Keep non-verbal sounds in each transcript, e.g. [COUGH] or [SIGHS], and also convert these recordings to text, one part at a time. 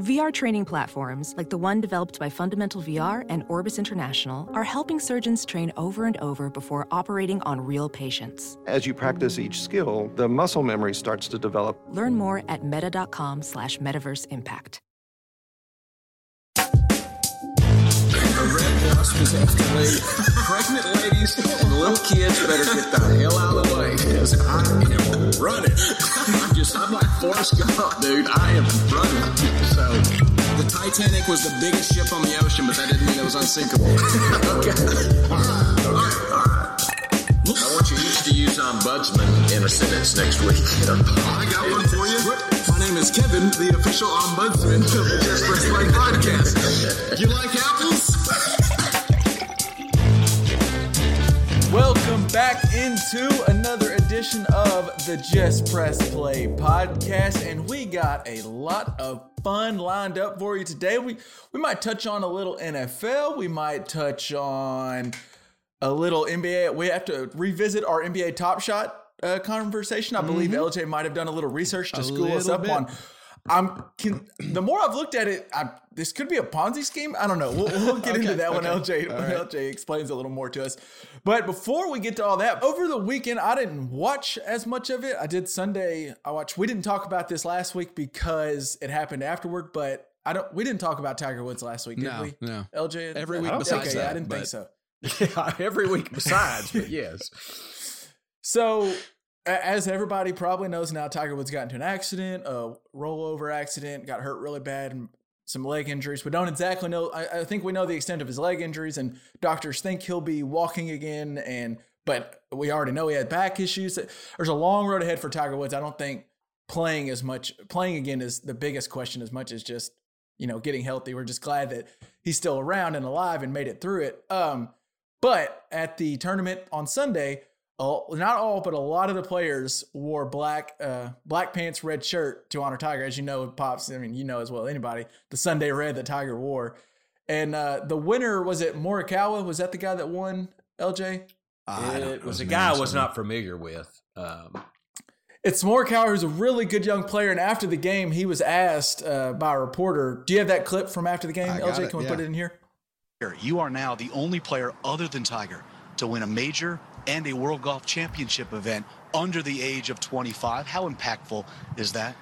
VR training platforms, like the one developed by Fundamental VR and Orbis International, are helping surgeons train over and over before operating on real patients. As you practice each skill, the muscle memory starts to develop. Learn more at meta.com slash metaverse impact. A red bus was escalating. Pregnant ladies and little kids better get the hell out of the way because I am running. I'm just, I'm like Forrest Gump, dude. I am running. So, the Titanic was the biggest ship on the ocean, but that didn't mean it was unsinkable. [LAUGHS] okay. All right, all right, all right. I want you each to use um, ombudsman in a sentence next week. I got one for you. My name is Kevin, the official ombudsman of the Just Press Play podcast. You like apples? Back into another edition of the Just Press Play podcast, and we got a lot of fun lined up for you today. We we might touch on a little NFL, we might touch on a little NBA. We have to revisit our NBA Top Shot uh, conversation. I believe LJ might have done a little research to school us up bit. on. I'm can, the more I've looked at it, I, this could be a Ponzi scheme. I don't know. We'll, we'll get [LAUGHS] into that when LJ when LJ explains a little more to us. But before we get to all that, over the weekend I didn't watch as much of it. I did Sunday. I watched. We didn't talk about this last week because it happened afterward. But I don't. We didn't talk about Tiger Woods last week, did No, we? no. LJ Every week okay, besides yeah, I didn't think so. [LAUGHS] [LAUGHS] Yeah, every week besides, but yes. So, as everybody probably knows now, Tiger Woods got into an accident, a rollover accident, got hurt really bad, and some leg injuries. We don't exactly know. I, I think we know the extent of his leg injuries, and doctors think he'll be walking again. And but we already know he had back issues. There's a long road ahead for Tiger Woods. I don't think playing as much, playing again is the biggest question as much as just you know getting healthy. We're just glad that he's still around and alive and made it through it. Um, but at the tournament on Sunday, all, not all, but a lot of the players wore black uh, black pants, red shirt to honor Tiger. As you know, pops. I mean, you know as well anybody the Sunday red that Tiger wore. And uh, the winner was it Morikawa? Was that the guy that won? LJ? I It was a guy I was not familiar with. Um, It's Morikawa, who's a really good young player. And after the game, he was asked uh, by a reporter, "Do you have that clip from after the game, I LJ? it, Can we yeah. put it in here?" You are now the only player other than Tiger to win a major and a World Golf Championship event under the age of 25. How impactful is that?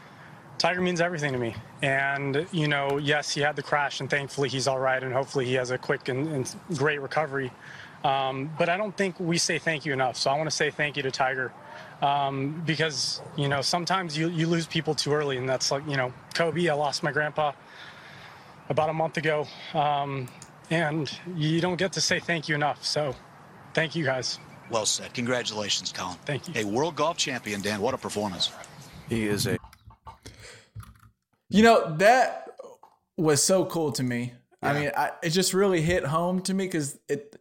Tiger means everything to me. And, you know, yes, he had the crash, and thankfully he's all right, and hopefully he has a quick and, and great recovery. Um, but I don't think we say thank you enough. So I want to say thank you to Tiger um, because, you know, sometimes you, you lose people too early, and that's like, you know, Kobe, I lost my grandpa about a month ago. Um, and you don't get to say thank you enough. So thank you guys. Well said. Congratulations, Colin. Thank you. A World Golf Champion, Dan. What a performance. He is a You know, that was so cool to me. I mean, I, it just really hit home to me because it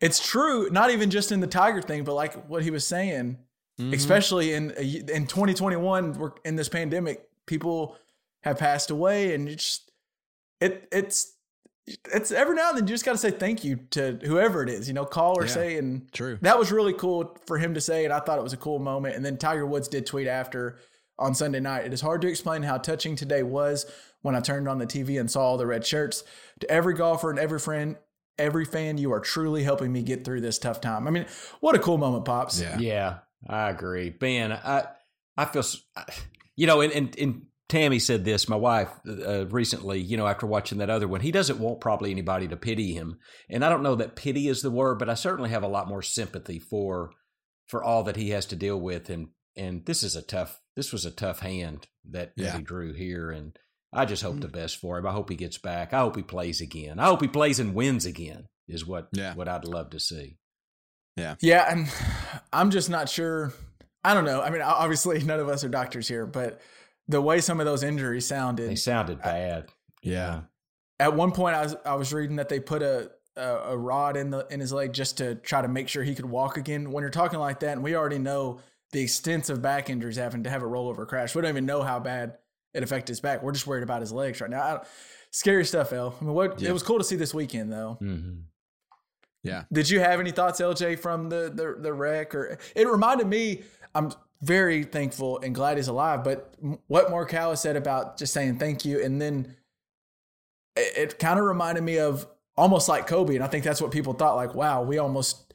it's true, not even just in the Tiger thing, but like what he was saying, mm-hmm. especially in uh, in 2021, we're in this pandemic, people have passed away, and it's just, it it's it's every now and then you just got to say thank you to whoever it is, you know, call or Yeah, say, and true. that was really cool for him to say, and I thought it was a cool moment. And then Tiger Woods did tweet after on Sunday night. It is hard to explain how touching today was when I turned on the TV and saw all the red shirts. To every golfer and every friend, every fan, you are truly helping me get through this tough time. I mean, what a cool moment, pops. yeah. yeah, I agree. Ben, I I feel you know, and and, and Tammy said this, my wife, uh, recently. You know, after watching that other one, he doesn't want probably anybody to pity him, and I don't know that pity is the word, but I certainly have a lot more sympathy for for all that he has to deal with, and and this is a tough. This was a tough hand that, that he drew here, and I just hope the best for him. I hope he gets back. I hope he plays again. I hope he plays and wins again. Is what Yeah. what I'd love to see. Yeah. Yeah, and [SIGHS] I'm just not sure. I don't know. I mean, obviously, none of us are doctors here, but the way some of those injuries sounded, They sounded bad. Yeah. at one point I was I was reading that they put a, a a rod in the in his leg just to try to make sure he could walk again. When you're talking like that, and we already know the extensive back injuries having to have a rollover crash, we don't even know how bad it affected his back. We're just worried about his legs right now. I, scary stuff, L. I mean, what Yeah. it was cool to see this weekend though. hmm Yeah. Did you have any thoughts, LJ, from the the, the wreck? Or it reminded me. I'm very thankful and glad he's alive. But what Morikawa said about just saying thank you, and then it, it kind of reminded me of almost like Kobe, and I think that's what people thought. Like, wow, we almost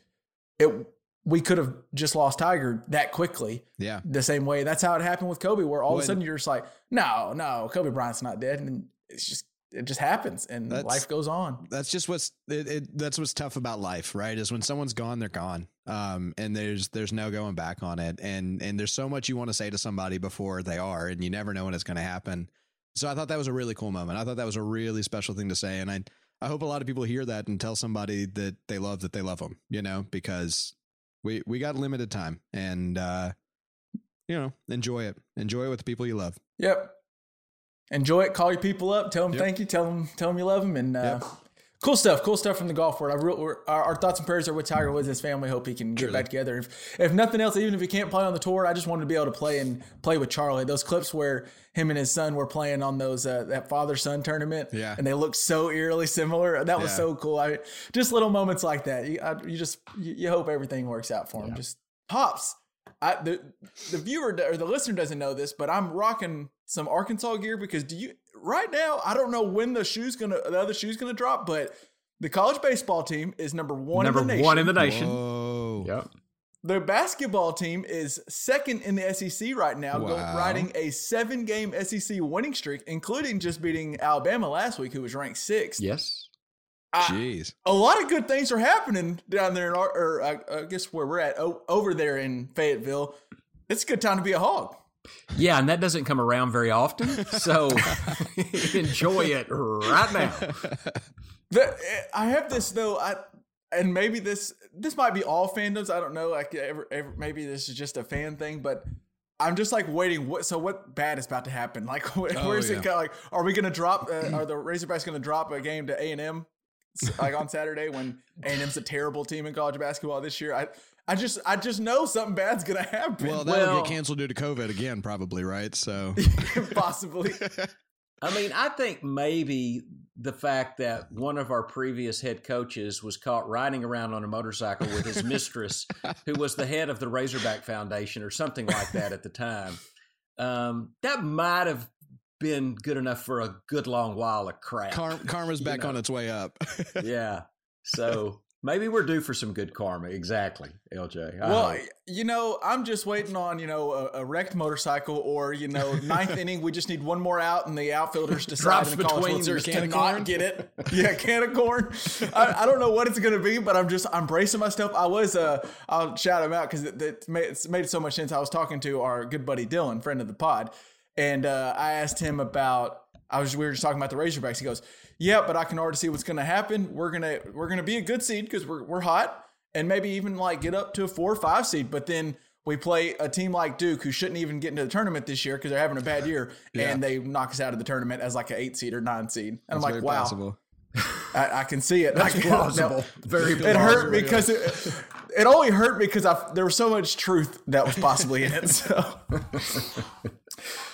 it we could have just lost Tiger that quickly. Yeah. The same way. That's how it happened with Kobe, where all of a sudden you're just like, no, no, Kobe Bryant's not dead. And it's just, it just happens and That's- life goes on. that's just what's it, it, that's what's tough about life right is when someone's gone they're gone um and there's there's no going back on it and and there's so much you want to say to somebody before they are and you never know when it's going to happen so i thought that was a really cool moment i thought that was a really special thing to say and i i hope a lot of people hear that and tell somebody that they love that they love them you know because we we got limited time and uh you know enjoy it enjoy it with the people you love Yep. Enjoy it. Call your people up. Tell them Yep. thank you. Tell them, tell them you love them. And uh, Yep. cool stuff. Cool stuff from the golf world. I real, our, our thoughts and prayers are with Tiger Woods and his family. Hope he can get Truly. back together. If, if nothing else, even if he can't play on the tour, I just wanted to be able to play and play with Charlie. Those clips where him and his son were playing on those uh, that father son tournament. Yeah. And they look so eerily similar. That was Yeah. so cool. I just little moments like that. You, I, you just you, you hope everything works out for him. Just pops. I, the the viewer or the listener doesn't know this, but I'm rocking some Arkansas gear because do you right now? I don't know when the shoe's gonna the other shoe's gonna drop, but the college baseball team is number one Number in the nation. Number one in the nation. Whoa. Yep. the basketball team is second in the SEC right now, go, Wow. riding a seven game SEC winning streak, including just beating Alabama last week, who was ranked sixth. Yes. I- jeez a lot of good things are happening down there in our, or I, I guess where we're at o- over there in Fayetteville. It's a good time to be a hog. Yeah, and that doesn't come around very often. So [LAUGHS] [LAUGHS] enjoy it right now. [LAUGHS] The, I have this though. I and maybe this this might be all fandoms. I don't know. Like ever, ever, maybe this is just a fan thing, but I'm just like waiting. What so what bad is about to happen? Like where, Oh, where's yeah. it go? Like are we gonna drop? Uh, are the Razorbacks gonna drop a game to A and M like on Saturday when A and M's a terrible team in college basketball this year? I I just I just know something bad's gonna happen. well that'll Well- get canceled due to covid again probably right so [LAUGHS] [LAUGHS] possibly. I mean, I think maybe the fact that one of our previous head coaches was caught riding around on a motorcycle with his mistress, [LAUGHS] who was the head of the Razorback Foundation or something like that at the time, um, that might have been good enough for a good long while of crap. Kar- [LAUGHS] karma's back know. on its way up [LAUGHS] yeah. So maybe we're due for some good karma. Exactly, LJ. I Well, hope. you know, I'm just waiting on you know a, a wrecked motorcycle or you know ninth [LAUGHS] inning. We just need one more out, and the outfilders decide Drops in the College between World can of corn? get it. Yeah, can of corn. I, I don't know what it's gonna be, but I'm just I'm bracing myself. I was uh I'll shout him out because it, it made, it's made so much sense. I was talking to our good buddy Dylan, friend of the pod, and uh, I asked him about. I was we were just talking about the Razorbacks. He goes, "Yeah, but I can already see what's going to happen. We're gonna we're gonna be a good seed because we're we're hot, and maybe even like get up to a four or five seed. But then we play a team like Duke who shouldn't even get into the tournament this year because they're having a bad year, [LAUGHS] and they knock us out of the tournament as like an eight seed or nine seed. And I'm like, very wow, possible. [LAUGHS] I, I can see it. That's I can, [LAUGHS] plausible. Very It hurt plausible. because it, it only hurt because I, there was so much truth that was possibly in it. So.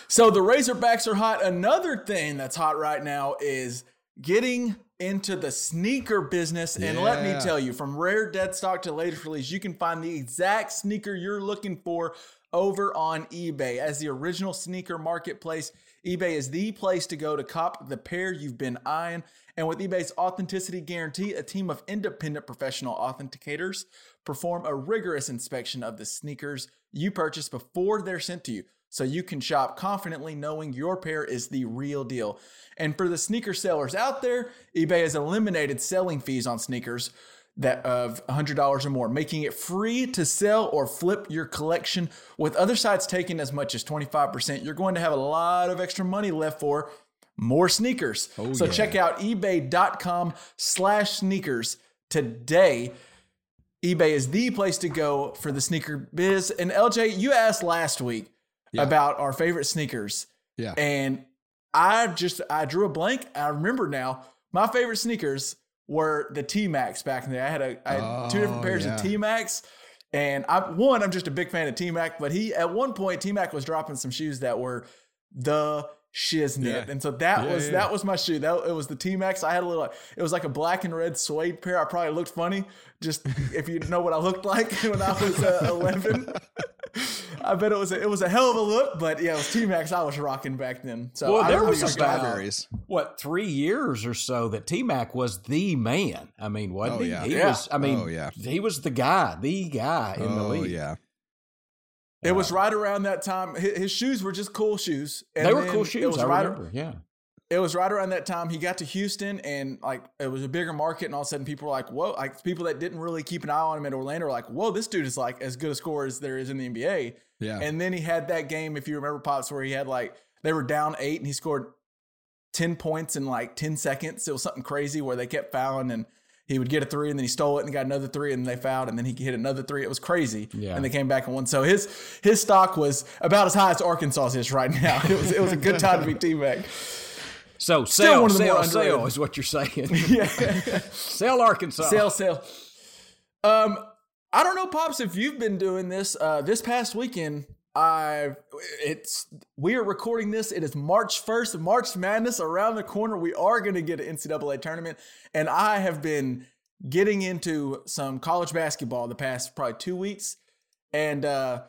So the Razorbacks are hot. Another thing that's hot right now is getting into the sneaker business. And let me tell you, from rare dead stock to latest release, you can find the exact sneaker you're looking for over on eBay. As the original sneaker marketplace, eBay is the place to go to cop the pair you've been eyeing. And with eBay's authenticity guarantee, a team of independent professional authenticators perform a rigorous inspection of the sneakers you purchase before they're sent to you so you can shop confidently knowing your pair is the real deal. And for the sneaker sellers out there, eBay has eliminated selling fees on sneakers that of $100 or more, making it free to sell or flip your collection. With other sites taking as much as 25%, you're going to have a lot of extra money left for more sneakers. Oh, so yeah. check out ebay.com slash sneakers today. eBay is the place to go for the sneaker biz. And LJ, you asked last week about our favorite sneakers. Yeah. And I just I drew a blank. I remember now. My favorite sneakers were the T Macs back in the day. I had a I had two different Oh, pairs yeah. of T Macs. And I one, I'm just a big fan of T Mac, but he at one point T Mac was dropping some shoes that were the shiznit. Yeah. And so that Yeah, was yeah, that was my shoe. That it was the T Macs. I had a little it was like a black and red suede pair. I probably looked funny just if you know what I looked like [LAUGHS] when I was uh, [LAUGHS] 11. I bet it was a, it was a hell of a look, but yeah, it was T Macs I was rocking back then. So Well, I there was think some it's- Strawberries. what three years or so that T Mac was the man. I mean, wasn't Oh, he? yeah. He Yeah. was. I mean, Oh, yeah. he was the guy, the guy in the Oh league. yeah. It was right around that time. His, his shoes were just cool shoes. And they were cool It shoes. was I right, remember. Yeah. it was right around that time he got to Houston and like it was a bigger market and all of a sudden people were like, whoa, like people that didn't really keep an eye on him in Orlando were like, whoa, this dude is like as good a scorer as there is in the NBA. Yeah. And then he had that game, if you remember Pops, where he had like they were down eight and he scored 10 points in like 10 seconds. It was something crazy where they kept fouling and he would get a three and then he stole it and got another three and they fouled and then he hit another three. It was crazy. Yeah. And they came back and won. So his his stock was about as high as Arkansas is right now. [LAUGHS] It was it was a good time to be [LAUGHS] T Mac. So Still sell, one of the sell, sell is what you're saying. [LAUGHS] Yeah. sell Arkansas. Sale, sale. Um, I don't know, pops, if you've been doing this. Uh, this past weekend, I it's we are recording this. It is March first, March Madness around the corner. We are going to get an NCAA tournament, and I have been getting into some college basketball the past probably two weeks, and uh,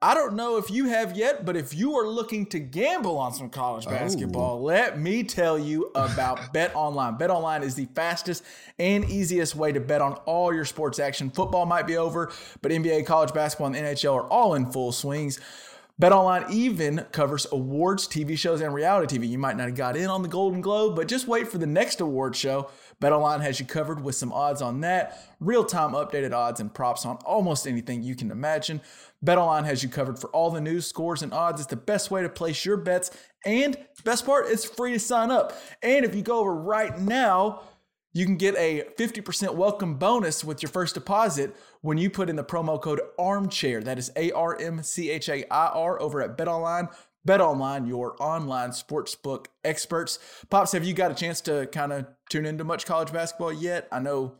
I don't know if you have yet, but if you are looking to gamble on some college oh. basketball, let me tell you about [LAUGHS] BetOnline. Bet Online is the fastest and easiest way to bet on all your sports action. Football might be over, but NBA, college basketball, and NHL are all in full swings. BetOnline even covers awards, TV shows, and reality TV. You might not have got in on the Golden Globe, but just wait for the next award show. BetOnline has you covered with some odds on that, real-time updated odds and props on almost anything you can imagine. BetOnline has you covered for all the news, scores, and odds. It's the best way to place your bets, and best part, it's free to sign up. And if you go over right now, you can get a 50% welcome bonus with your first deposit when you put in the promo code ARMCHAIR. That is A R M C H A I R over at BetOnline. BetOnline, your online sportsbook experts. Pops, have you got a chance to kind of tune into much college basketball yet? I know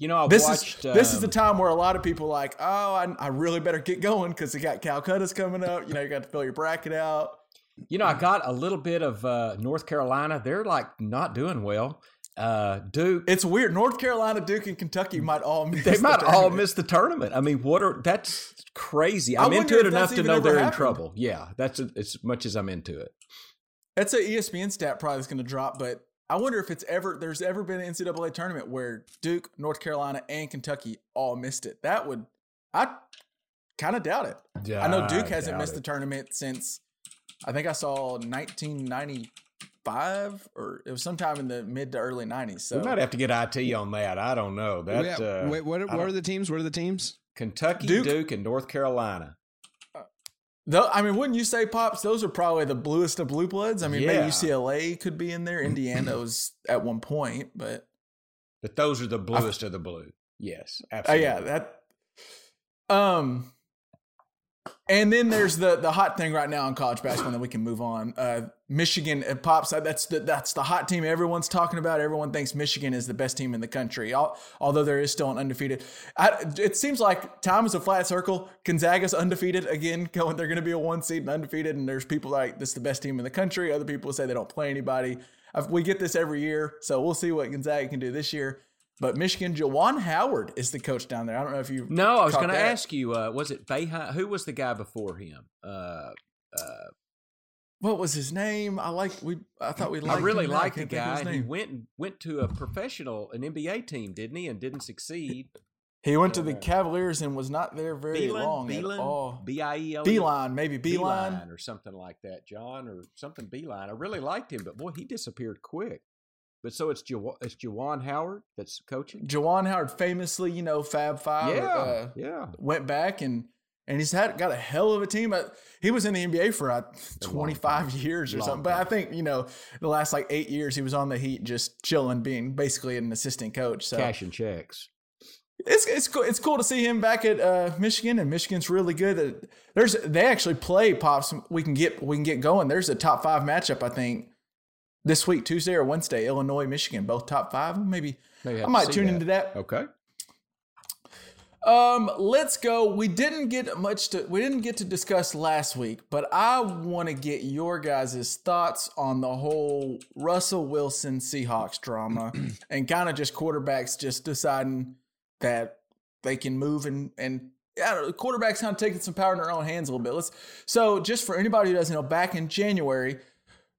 You know, I've this watched. is this is the um, time where a lot of people are like, oh, I, I really better get going because they got Calcutta's coming up. You know, you got to fill your bracket out. You know, I got a little bit of uh, North Carolina. They're like not doing well. Uh, Duke. It's weird. North Carolina, Duke, and Kentucky might all miss. They the might all miss the tournament. I mean, what are that's crazy. I'm into it enough to know they're in trouble. Yeah, that's a, as much as I'm into it. That's an ESPN stat probably that's going to drop, but I wonder if it's ever there's ever been an NCAA tournament where Duke, North Carolina, and Kentucky all missed it. That would I kind of doubt it. Yeah, I know Duke I hasn't missed it. the tournament since I think I saw 1995 or it was sometime in the mid to early 90s. So we might have to get IT on that. I don't know. That Yeah, uh, wait, what, what are the teams? What are the teams? Kentucky, Duke- Duke, and North Carolina. Though I mean, wouldn't you say pops? Those are probably the bluest of blue bloods. I mean, Yeah. maybe UCLA could be in there. Indiana was at one point, but But those are the bluest of the blue. Yes, Oh absolutely. yeah, that. Um, and then there's the the hot thing right now in college basketball. Then we can move on. Uh, Michigan it pops. That's the that's the hot team everyone's talking about. Everyone thinks Michigan is the best team in the country. Al- Although there is still an undefeated. I, it seems like time is a flat circle. Gonzaga's undefeated again. [LAUGHS] Going, they're going to be a one seed and undefeated. And there's people like this is the best team in the country. Other people say they don't play anybody. We get this every year, so we'll see what Gonzaga can do this year. But Michigan, Juwan Howard is the coach down there. I don't know if you. No, I was going to ask you. Uh, was it Bayheim? Who was the guy before him? Uh, uh, What was his name? I like we. I thought we. Liked I really him. Now I liked the can't think of his guy. He went and went to a professional, an NBA team, didn't he? And didn't succeed. He went to the Uh, Cavaliers and was not there very Beeline, long Beeline, at all. B I E L. Beeline, maybe Beeline. or something like that, John, or something Beeline. I really liked him, but boy, he disappeared quick. But so it's Jaw- it's Juwan Howard that's coaching. Juwan Howard, famously, you know, Fab Five. yeah, uh, yeah. went back and and he's had got a hell of a team. Uh, He was in the NBA for uh, 25 years or Long something. But I think you know the last like eight years he was on the Heat, just chilling, being basically an assistant coach. So Cash and checks. it's it's cool. It's cool to see him back at uh, Michigan, and Michigan's really good. There's they actually play pops. We can get we can get going. There's a top five matchup I think this week, Tuesday or Wednesday. Illinois, Michigan, both top five. Maybe Maybe I might tune that. into that. Okay. Um, let's go. We didn't get much to we didn't get to discuss last week, but I want to get your guys' thoughts on the whole Russell Wilson Seahawks drama [CLEARS THROAT] and kind of just quarterbacks just deciding that they can move and and I don't know, quarterbacks kind of taking some power in their own hands a little bit. Let's so just for anybody who doesn't know, back in January,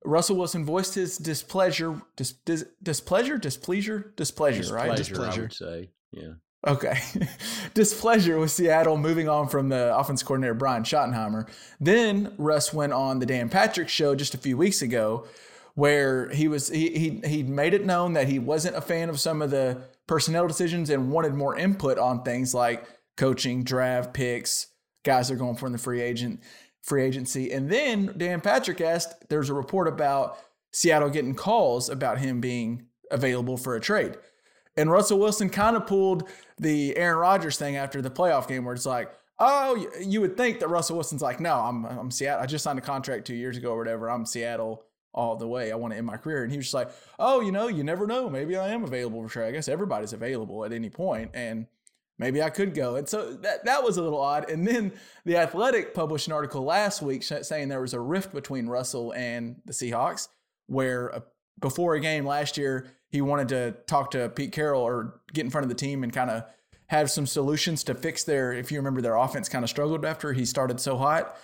Russell Wilson voiced his displeasure, dis, dis, displeasure, displeasure, displeasure, right? Displeasure, I would say, yeah. Okay. [LAUGHS] Displeasure with Seattle moving on from the offense coordinator Brian Schottenheimer. Then Russ went on the Dan Patrick show just a few weeks ago where he was he he he made it known that he wasn't a fan of some of the personnel decisions and wanted more input on things like coaching, draft picks, guys are going for in the free agent free agency. And then Dan Patrick asked there's a report about Seattle getting calls about him being available for a trade. And Russell Wilson kind of pulled the Aaron Rodgers thing after the playoff game where it's like, oh, you would think that Russell Wilson's like, no, I'm, I'm Seattle. I just signed a contract two years ago or whatever. I'm Seattle all the way. I want to end my career. And he was just like, oh, you know, you never know. Maybe I am available for trade. I guess everybody's available at any point. point, and maybe I could go. And so that that was a little odd. And then the Athletic published an article last week saying there was a rift between Russell and the Seahawks, where uh, before a game last year he wanted to talk to Pete Carroll or get in front of the team and kind of have some solutions to fix their. If you remember, their offense kind of struggled after he started so hot.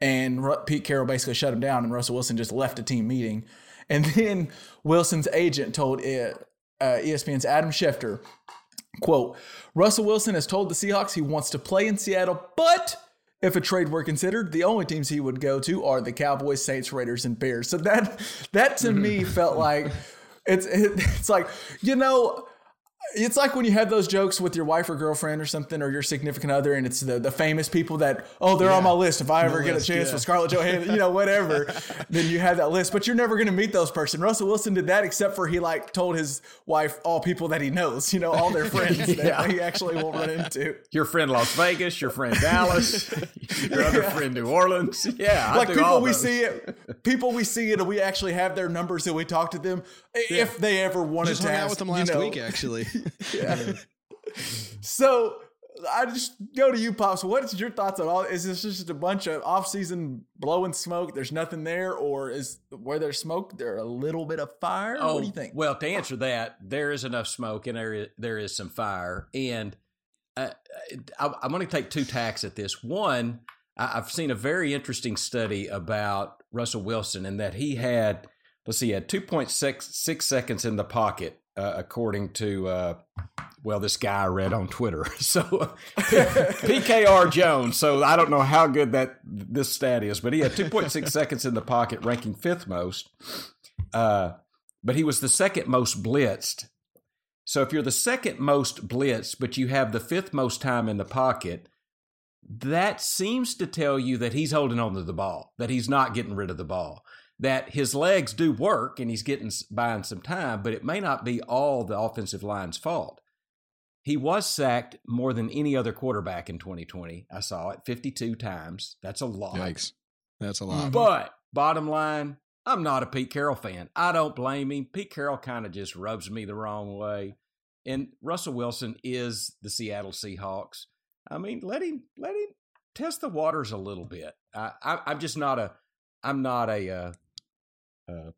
And Pete Carroll basically shut him down, and Russell Wilson just left a team meeting. And then Wilson's agent told uh, ESPN's Adam Schefter, quote, Russell Wilson has told the Seahawks he wants to play in Seattle, but if a trade were considered, the only teams he would go to are the Cowboys, Saints, Raiders, and Bears. So that that to mm-hmm. me felt like it's [LAUGHS] it's like you know it's like when you have those jokes with your wife or girlfriend or something or your significant other and it's the, the famous people that oh they're yeah. on my list. If i ever get list, a chance yeah. with scarlett johansson you know whatever [LAUGHS] then you have that list. But you're never going to meet those person. Russell wilson did that except for he like told his wife all people that he knows you know all their [LAUGHS] friends yeah. that he actually won't run into. Your friend las vegas your friend dallas [LAUGHS] your other friend new orleans. Yeah like people we see it people we see it and we actually have their numbers and we talk to them. If they ever wanted Just to hung ask, out with them last you know, week actually yeah. [LAUGHS] so I just go to you, Pops. What's your thoughts on all? Is this just a bunch of off-season blowing smoke? There's nothing there, or is where there's smoke, there a little bit of fire? Oh, what do you think? Well, to answer that, there is enough smoke and there is, there is some fire, and uh, I, I'm going to take two tacks at this. One, I've seen a very interesting study about Russell Wilson and that he had, let's see, he had 2.6 seconds in the pocket uh, according to uh, well, this guy I read on Twitter. [LAUGHS] So [LAUGHS] PKR Jones. So I don't know how good that this stat is, but he had 2.6 [LAUGHS] seconds in the pocket, ranking fifth most. Uh, but he was the second most blitzed. So if you're the second most blitzed, but you have the fifth most time in the pocket, that seems to tell you that he's holding on to the ball, that he's not getting rid of the ball that his legs do work and he's getting buying some time, but it may not be all the offensive line's fault. He was sacked more than any other quarterback in 2020. I saw it 52 times. That's a lot. Yikes. That's a lot. But bottom line, I'm not a Pete Carroll fan. I don't blame him. Pete Carroll kind of just rubs me the wrong way. And Russell Wilson is the Seattle Seahawks. I mean, let him let him test the waters a little bit. I, I, am just not a I'm not a uh, uh, Uh,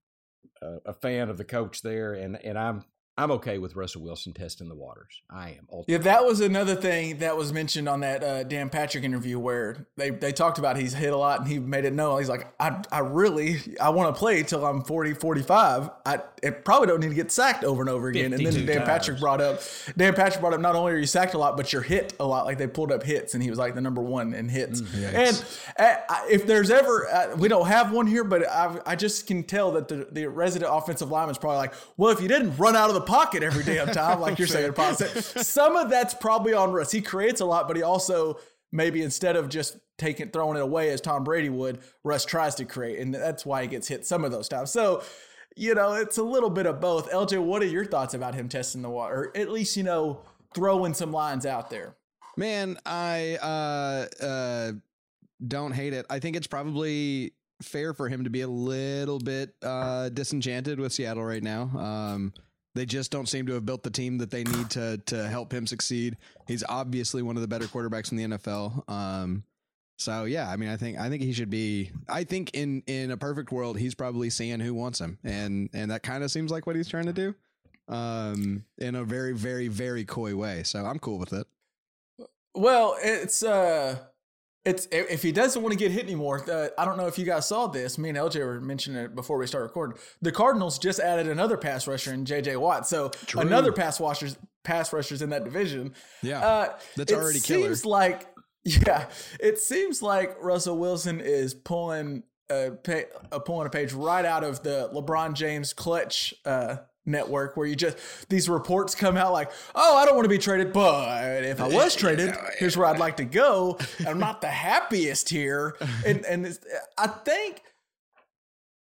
uh, a fan of the coach there, and and I'm I'm okay with Russell Wilson testing the waters. I am. Ultimately. Yeah, that was another thing that was mentioned on that uh, Dan Patrick interview where they, they talked about he's hit a lot and he made it known. He's like, I, I really, I want to play till I'm 40, 45. I probably don't need to get sacked over and over again. And then Dan times. Patrick brought up, Dan Patrick brought up, not only are you sacked a lot, but you're hit a lot. Like they pulled up hits and he was like the number one in hits. Mm, and uh, if there's ever, uh, we don't have one here, but I, I just can tell that the, the resident offensive lineman is probably like, well, if you didn't run out of the pocket every damn time, like you're saying, [LAUGHS] Some of that's probably on Russ. He creates a lot, but he also maybe instead of just taking throwing it away as Tom Brady would, Russ tries to create, and that's why he gets hit some of those times. So, you know, it's a little bit of both. LJ, what are your thoughts about him testing the water? Or at least, you know, throwing some lines out there. Man, I uh uh don't hate it. I think it's probably fair for him to be a little bit uh disenchanted with Seattle right now. Um they just don't seem to have built the team that they need to to help him succeed. He's obviously one of the better quarterbacks in the NFL. Um, so yeah, I mean, I think I think he should be. I think in in a perfect world, he's probably seeing who wants him, and and that kind of seems like what he's trying to do, um, in a very very very coy way. So I'm cool with it. Well, it's uh, it's if he doesn't want to get hit anymore. Uh, I don't know if you guys saw this. Me and LJ were mentioning it before we start recording. The Cardinals just added another pass rusher in J.J. Watt, so True. another pass washers, pass rushers in that division. Yeah, Uh, that's it already killer. seems like yeah, it seems like Russell Wilson is pulling a, uh, pulling a page right out of the LeBron James clutch uh, network, where you just these reports come out like, oh, I don't want to be traded, but if I was traded, here's where I'd like to go. I'm not the happiest here, and and it's, I think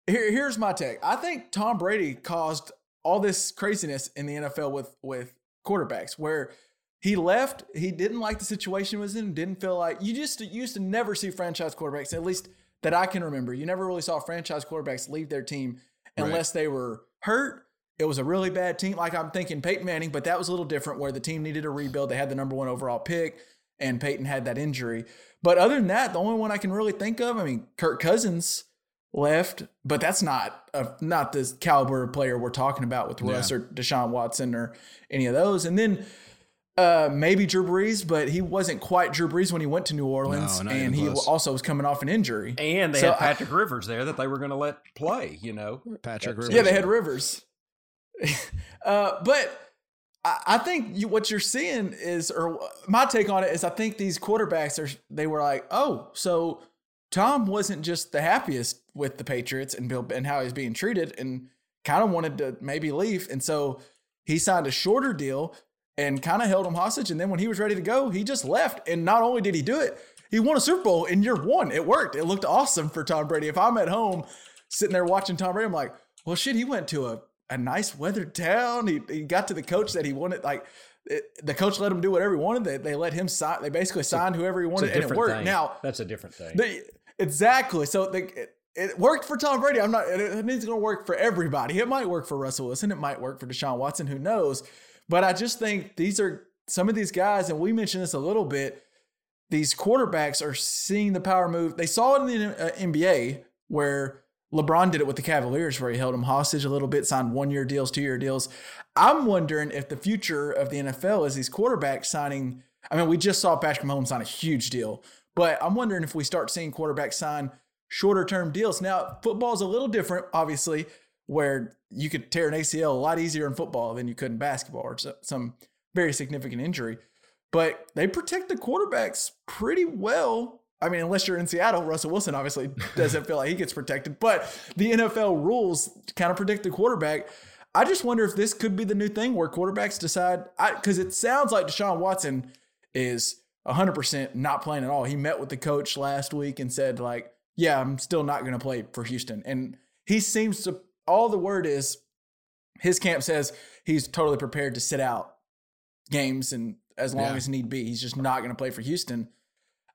here here's my take. I think Tom Brady caused all this craziness in the NFL with with quarterbacks where he left. He didn't like the situation he was in. Didn't feel like you just you used to never see franchise quarterbacks, at least that I can remember. You never really saw franchise quarterbacks leave their team unless they were hurt. It was a really bad team. Like I'm thinking Peyton Manning, but that was a little different where the team needed a rebuild. They had the number one overall pick, and Peyton had that injury. But other than that, the only one I can really think of, I mean, Kirk Cousins left, but that's not a, not the caliber of player we're talking about with Russ Yeah. or Deshaun Watson or any of those. And then uh, maybe Drew Brees, but he wasn't quite Drew Brees when he went to New Orleans, No, and he close. also was coming off an injury. And they So had I- Patrick Rivers there that they were going to let play. You know, Patrick Rivers. Yeah, they had Rivers. [LAUGHS] uh, but I, I think you, what you're seeing is, or my take on it is, I think these quarterbacks are. They were like, oh, so Tom wasn't just the happiest with the Patriots and Bill and how he's being treated, and kind of wanted to maybe leave, and so he signed a shorter deal and kind of held him hostage. And then when he was ready to go, he just left. And not only did he do it, he won a Super Bowl in year one. It worked. It looked awesome for Tom Brady. If I'm at home sitting there watching Tom Brady, I'm like, well, shit, he went to a, a nice weathered town. He, he got to the coach that he wanted. Like, it, the coach let him do whatever he wanted. They, they let him sign. They basically signed whoever he wanted, and it worked. thing. Now, that's a different thing. they, exactly. So they, it, it worked for Tom Brady. I'm not. It, it it's going to work for everybody. It might work for Russell Wilson. It might work for Deshaun Watson. Who knows? But I just think these are some of these guys, and we mentioned this a little bit. These quarterbacks are seeing the power move. They saw it in the uh, NBA where LeBron did it with the Cavaliers, where he held them hostage a little bit, signed one year deals, two year deals. I'm wondering if the future of the NFL is these quarterbacks signing. I mean, we just saw Patrick Mahomes sign a huge deal, but I'm wondering if we start seeing quarterbacks sign shorter term deals. Now, football's a little different, obviously, where you could tear an ACL a lot easier in football than you could in basketball or some very significant injury. But they protect the quarterbacks pretty well. I mean, unless you're in Seattle, Russell Wilson obviously [LAUGHS] doesn't feel like he gets protected. But the NFL rules kind of protect the quarterback. I just wonder if this could be the new thing where quarterbacks decide, because it sounds like Deshaun Watson is 100% not playing at all. He met with the coach last week and said, like, yeah, I'm still not going to play for Houston. And he seems to, all the word is, his camp says he's totally prepared to sit out games and as long Yeah. as need be. He's just not going to play for Houston.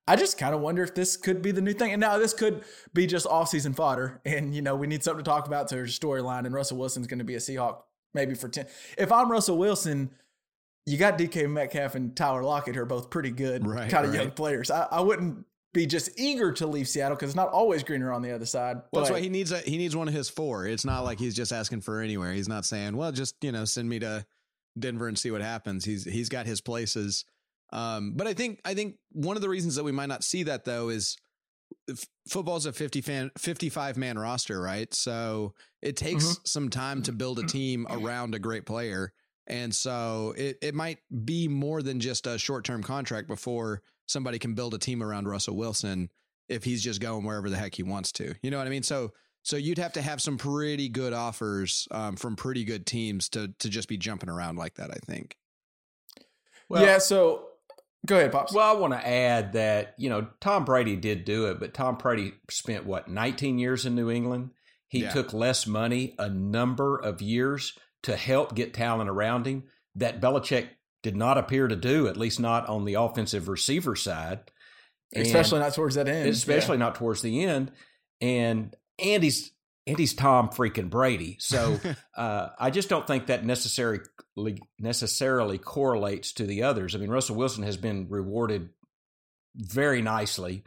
I just kind of wonder if this could be the new thing. And now this could be just off-season fodder. [LAUGHS] And, you know, we need something to talk about to storyline. And Russell Wilson's going to be a Seahawk maybe for 10. If I'm Russell Wilson, you got DK Metcalf and Tyler Lockett, who are both pretty good Right, kind of right. young players. I, I wouldn't be just eager to leave Seattle because it's not always greener on the other side. Well, that's why he needs a, he needs one of his four. It's not like he's just asking for anywhere. He's not saying, "Well, just you know, send me to Denver and see what happens." He's he's got his places. Um, but I think I think one of the reasons that we might not see that though is f- football's a 50 fan 55 man roster, right? So it takes Mhm. some time to build a team around a great player. And so it, it might be more than just a short term contract before somebody can build a team around Russell Wilson if he's just going wherever the heck he wants to. You know what I mean? So so you'd have to have some pretty good offers um, from pretty good teams to to just be jumping around like that. I think. Well- yeah, so go ahead, Pops. Well, I want to add that, you know, Tom Brady did do it, but Tom Brady spent what, 19 years in New England? He Yeah. took less money a number of years to help get talent around him that Belichick did not appear to do, at least not on the offensive receiver side. And- especially not towards that end. especially not towards the end. And Andy's he's Tom freaking Brady. So [LAUGHS] uh, I just don't think that necessarily necessarily correlates to the others. I mean, Russell Wilson has been rewarded very nicely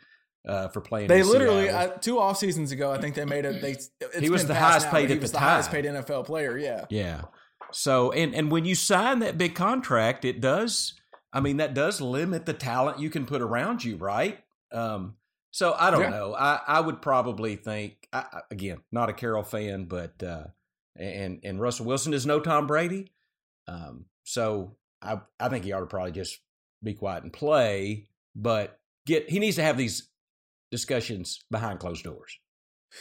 uh, for playing. They literally uh, two off seasons ago, I think they made it. They it's He was the highest now, paid he at was the the highest paid NFL player. Yeah, Yeah. So and and when you sign that big contract, it does I mean, that does limit the talent you can put around you, right? Um, so I don't Yeah. know. I, I would probably think I, again, not a Carroll fan, but uh, and and Russell Wilson is no Tom Brady, um, so I I think he ought to probably just be quiet and play, but get he needs to have these discussions behind closed doors.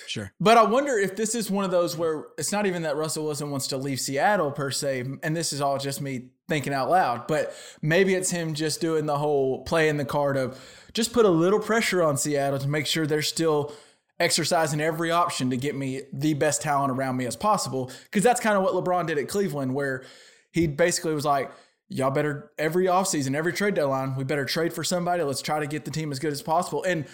Sure. But I wonder if this is one of those where it's not even that Russell Wilson wants to leave Seattle per se, and this is all just me thinking out loud, but maybe it's him just doing the whole playing the card of just put a little pressure on Seattle to make sure they're still exercising every option to get me the best talent around me as possible. Because that's kind of what LeBron did at Cleveland, where he basically was like, Y'all better every offseason, every trade deadline, we better trade for somebody. Let's try to get the team as good as possible. And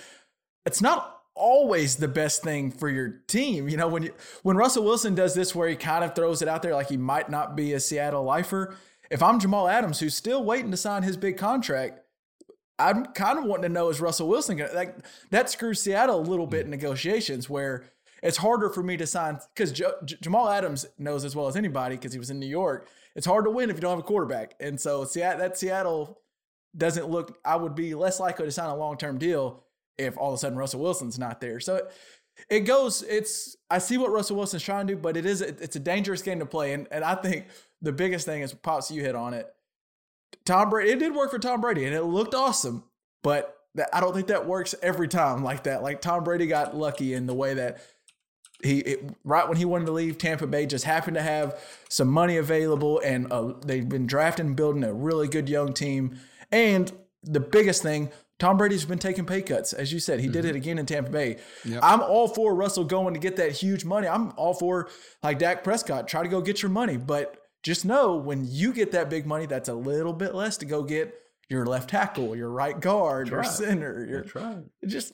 it's not always the best thing for your team. You know, when you when Russell Wilson does this where he kind of throws it out there like he might not be a Seattle lifer, if I'm Jamal Adams who's still waiting to sign his big contract, I'm kind of wanting to know is Russell Wilson gonna like that screws Seattle a little bit in negotiations where it's harder for me to sign because J- Jamal Adams knows as well as anybody because he was in New York. It's hard to win if you don't have a quarterback, and so Seattle, that Seattle doesn't look. I would be less likely to sign a long term deal if all of a sudden Russell Wilson's not there. So it, it goes. It's I see what Russell Wilson's trying to do, but it is it's a dangerous game to play, and and I think the biggest thing is pops you hit on it. Tom Brady. It did work for Tom Brady, and it looked awesome, but that, I don't think that works every time like that. Like Tom Brady got lucky in the way that he it, right when he wanted to leave Tampa Bay just happened to have some money available and uh, they've been drafting building a really good young team and the biggest thing Tom Brady's been taking pay cuts. As you said he did mm-hmm. it again in Tampa Bay. I'm all for Russell going to get that huge money. I'm all for like Dak Prescott try to go get your money. But just know when you get that big money that's a little bit less to go get your left tackle your right guard your center your just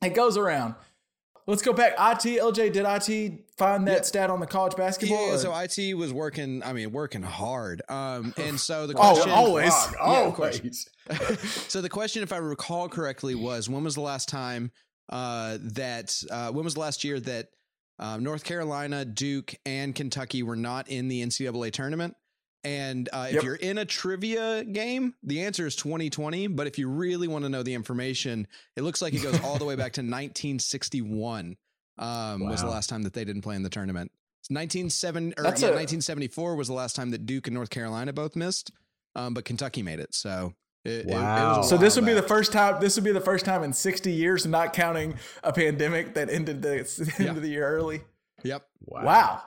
it goes around. Let's go back. IT LJ, did IT find that Yeah. stat on the college basketball? Yeah, or- so IT was working. I mean, working hard. Um, [LAUGHS] and so the question, Oh, question, always. Yeah, of course. Always. [LAUGHS] so the question, if I recall correctly, was when was the last time uh, that uh, when was the last year that um, North Carolina, Duke, and Kentucky were not in the NCAA tournament? And uh, if Yep. you're in a trivia game, the answer is 2020. But if you really want to know the information, it looks like it goes all the way back to [LAUGHS] 1961. Um, Was the last time that they didn't play in the tournament. 1970 or yeah, a- 1974 was the last time that Duke and North Carolina both missed, um, but Kentucky made it. So it, it- it Wow. so this while would be the first time. This would be the first time in 60 years, not counting a pandemic that ended the end [LAUGHS] Yeah. of the year early. Yep. Wow.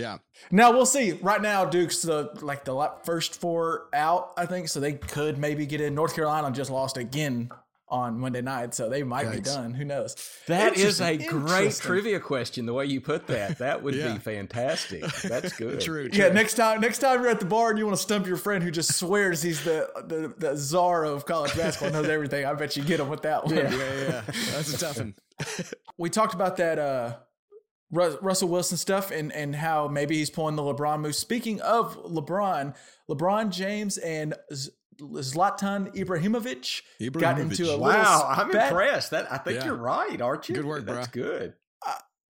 Yeah. Now we'll see. Right now, Duke's the like the first four out, I think, so they could maybe get in. North Carolina just lost again on Monday night, so they might be done. Who knows? That is a great trivia question. The way you put that, that would Yeah. be fantastic. That's good. [LAUGHS] True. Yeah, next time next time you're at the bar and you want to stump your friend who just swears he's the the, the czar of college basketball, and knows everything. I bet you get him with that one. yeah, yeah, yeah. That's a tough one. [LAUGHS] We talked about that uh, Ru- Russell Wilson stuff and and how maybe he's pulling the LeBron move. Speaking of LeBron, LeBron James and Z- Zlatan Ibrahimovic, got into a little Wow, I'm spat. impressed. That I think Yeah. you're right, aren't you? Good work, That's bro. good.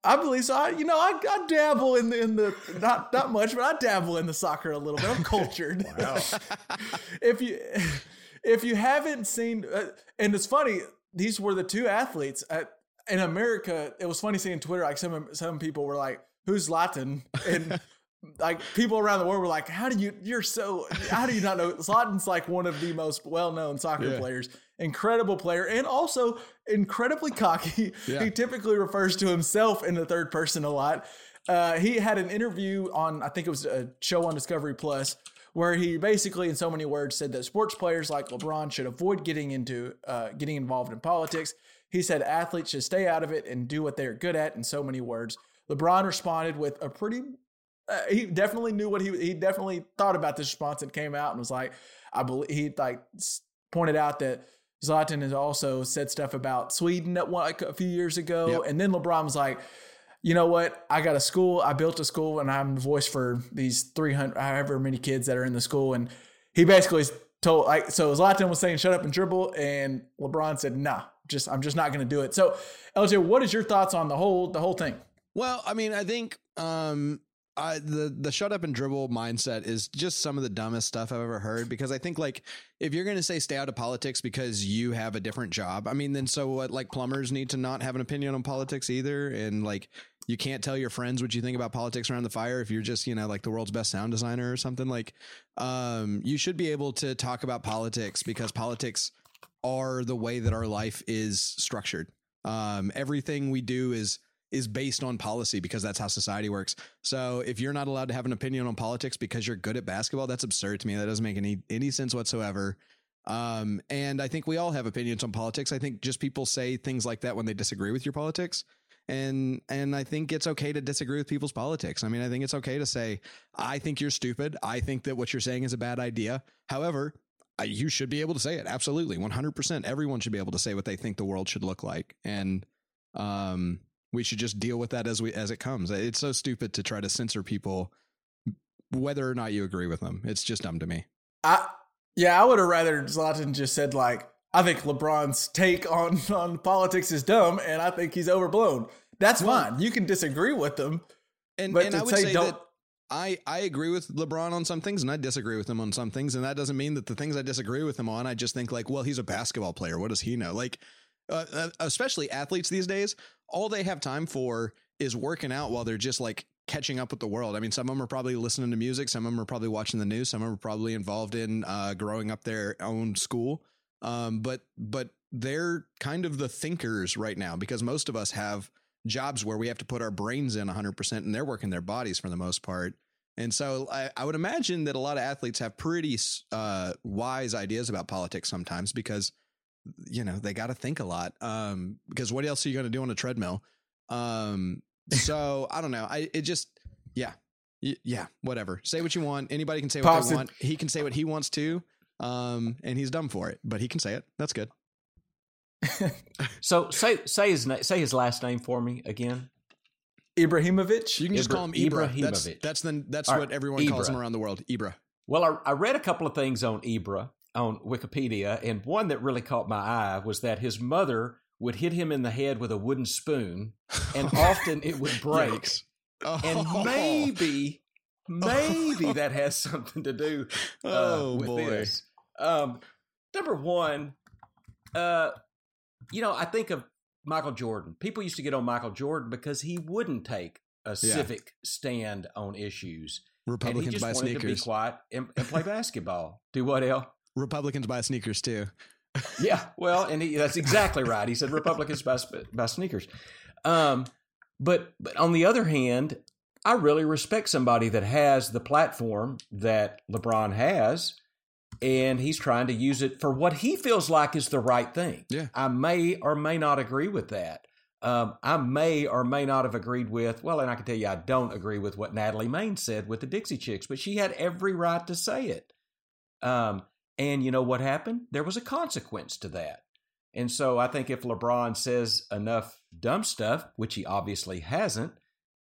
I believe so. I, you know, I, I dabble in the in the not not much, but I dabble in the soccer a little bit. I'm [LAUGHS] cultured. [LAUGHS] if you [LAUGHS] if you haven't seen, uh, and it's funny, these were the two athletes at, in America. It was funny seeing Twitter. Like some some people were like, "Who's Zlatan?" and [LAUGHS] like people around the world were like, "How do you? You're so. How do you not know?" Zlatan's like one of the most well known soccer Yeah. players. Incredible player, and also incredibly cocky. Yeah. He typically refers to himself in the third person a lot. Uh, he had an interview on, I think it was a show on Discovery Plus, where he basically, in so many words, said that sports players like LeBron should avoid getting into uh, getting involved in politics. He said athletes should stay out of it and do what they're good at. In so many words, LeBron responded with a pretty. Uh, he definitely knew what he he definitely thought about this response and came out and was like, I believe he like pointed out that Zlatan has also said stuff about Sweden at one, like a few years ago, Yep. and then LeBron was like, you know what? I got a school. I built a school, and I'm the voice for these 300, however many kids that are in the school. And he basically told, like, so Zlatan was saying, "Shut up and dribble," and LeBron said, "Nah, just I'm just not going to do it." So, LJ, what is your thoughts on the whole the whole thing? Well, I mean, I think um, I, the the shut up and dribble mindset is just some of the dumbest stuff I've ever heard because I think like if you're going to say stay out of politics because you have a different job, I mean then so what like plumbers need to not have an opinion on politics either and like you can't tell your friends what you think about politics around the fire if you're just, you know, like the world's best sound designer or something like um you should be able to talk about politics because politics are the way that our life is structured. Um everything we do is is based on policy because that's how society works. So if you're not allowed to have an opinion on politics because you're good at basketball, that's absurd to me. That doesn't make any any sense whatsoever. Um, and I think we all have opinions on politics. I think just people say things like that when they disagree with your politics. And and I think it's okay to disagree with people's politics. I mean, I think it's okay to say, I think you're stupid. I think that what you're saying is a bad idea. However, you should be able to say it. Absolutely. 100%. Everyone should be able to say what they think the world should look like. And um we should just deal with that as we as it comes. It's so stupid to try to censor people whether or not you agree with them. It's just dumb to me. I yeah, I would have rather Zlatan just said like, I think LeBron's take on [LAUGHS] on politics is dumb, and I think he's overblown. That's Well- fine. You can disagree with them, And but and to I would say say don't. that I I agree with LeBron on some things and I disagree with him on some things. And that doesn't mean that the things I disagree with him on I just think like well he's a basketball player. What does he know? Like uh, uh, especially athletes these days all they have time for is working out while they're just like catching up with the world. I mean some of them are probably listening to music, some of them are probably watching the news, some of them are probably involved in uh, growing up their own school. Um, but but they're kind of the thinkers right now because most of us have jobs where we have to put our brains in 100% and they're working their bodies for the most part. And so I, I would imagine that a lot of athletes have pretty uh, wise ideas about politics sometimes because, you know, they got to think a lot. Um, because what else are you going to do on a treadmill? Um, so I don't know. I, it just, yeah, Y- yeah, whatever. Say what you want. Anybody can say what Pops they want. He can say what he wants to. Um, and he's dumb for it, but he can say it. That's good. [LAUGHS] So say say his na- say his last name for me again. Ibrahimovic. You can just Ibra- call him Ibra. That's Ibrahimovic. that's the that's All right, what everyone calls him around the world. Ibra. Well, I, I read a couple of things on Ibra on Wikipedia, and one that really caught my eye was that his mother would hit him in the head with a wooden spoon, and [LAUGHS] often it would break. Yikes. And Oh. maybe, maybe [LAUGHS] that has something to do uh, Oh, with boy. this. Um, number one, uh, you know, I think of Michael Jordan. People used to get on Michael Jordan because he wouldn't take a Yeah. civic stand on issues. and he Republicans just buy wanted to be sneakers. quiet and, and play basketball. Do what, El? Republicans buy sneakers too. Yeah, [LAUGHS] well, and he, that's exactly right. He said Republicans buy, buy sneakers. Um, but but on the other hand, I really respect somebody that has the platform that LeBron has, and he's trying to use it for what he feels like is the right thing. Yeah. I may or may not agree with that. Um, I may or may not have agreed with, well, and I can tell you I don't agree with what Natalie Maines said with the Dixie Chicks, but she had every right to say it. Um, and you know what happened? There was a consequence to that. And so I think if LeBron says enough dumb stuff, which he obviously hasn't,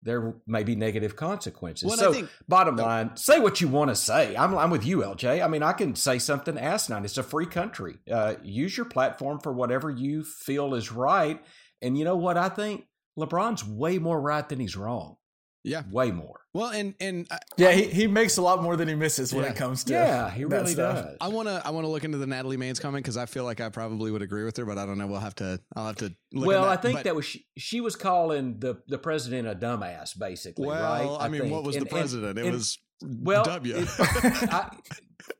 there may be negative consequences. Well, so, think- bottom line, say what you want to say. I'm, I'm with you, LJ. I mean, I can say something asinine. It's a free country. Uh, use your platform for whatever you feel is right. And you know what? I think LeBron's way more right than he's wrong. Yeah. Way more. Well, and and I, Yeah, he, he makes a lot more than he misses when Yeah. it comes to Yeah, he that really stuff. does. I want to I want to look into the Natalie Maines comment because I feel like I probably would agree with her, but I don't know. We'll have to. I'll have to. Look well, at I think but- that was she, she was calling the the president a dumbass, basically. Well, right? I, mean, think. what was And- the and- president? it and- was well, W. it- I,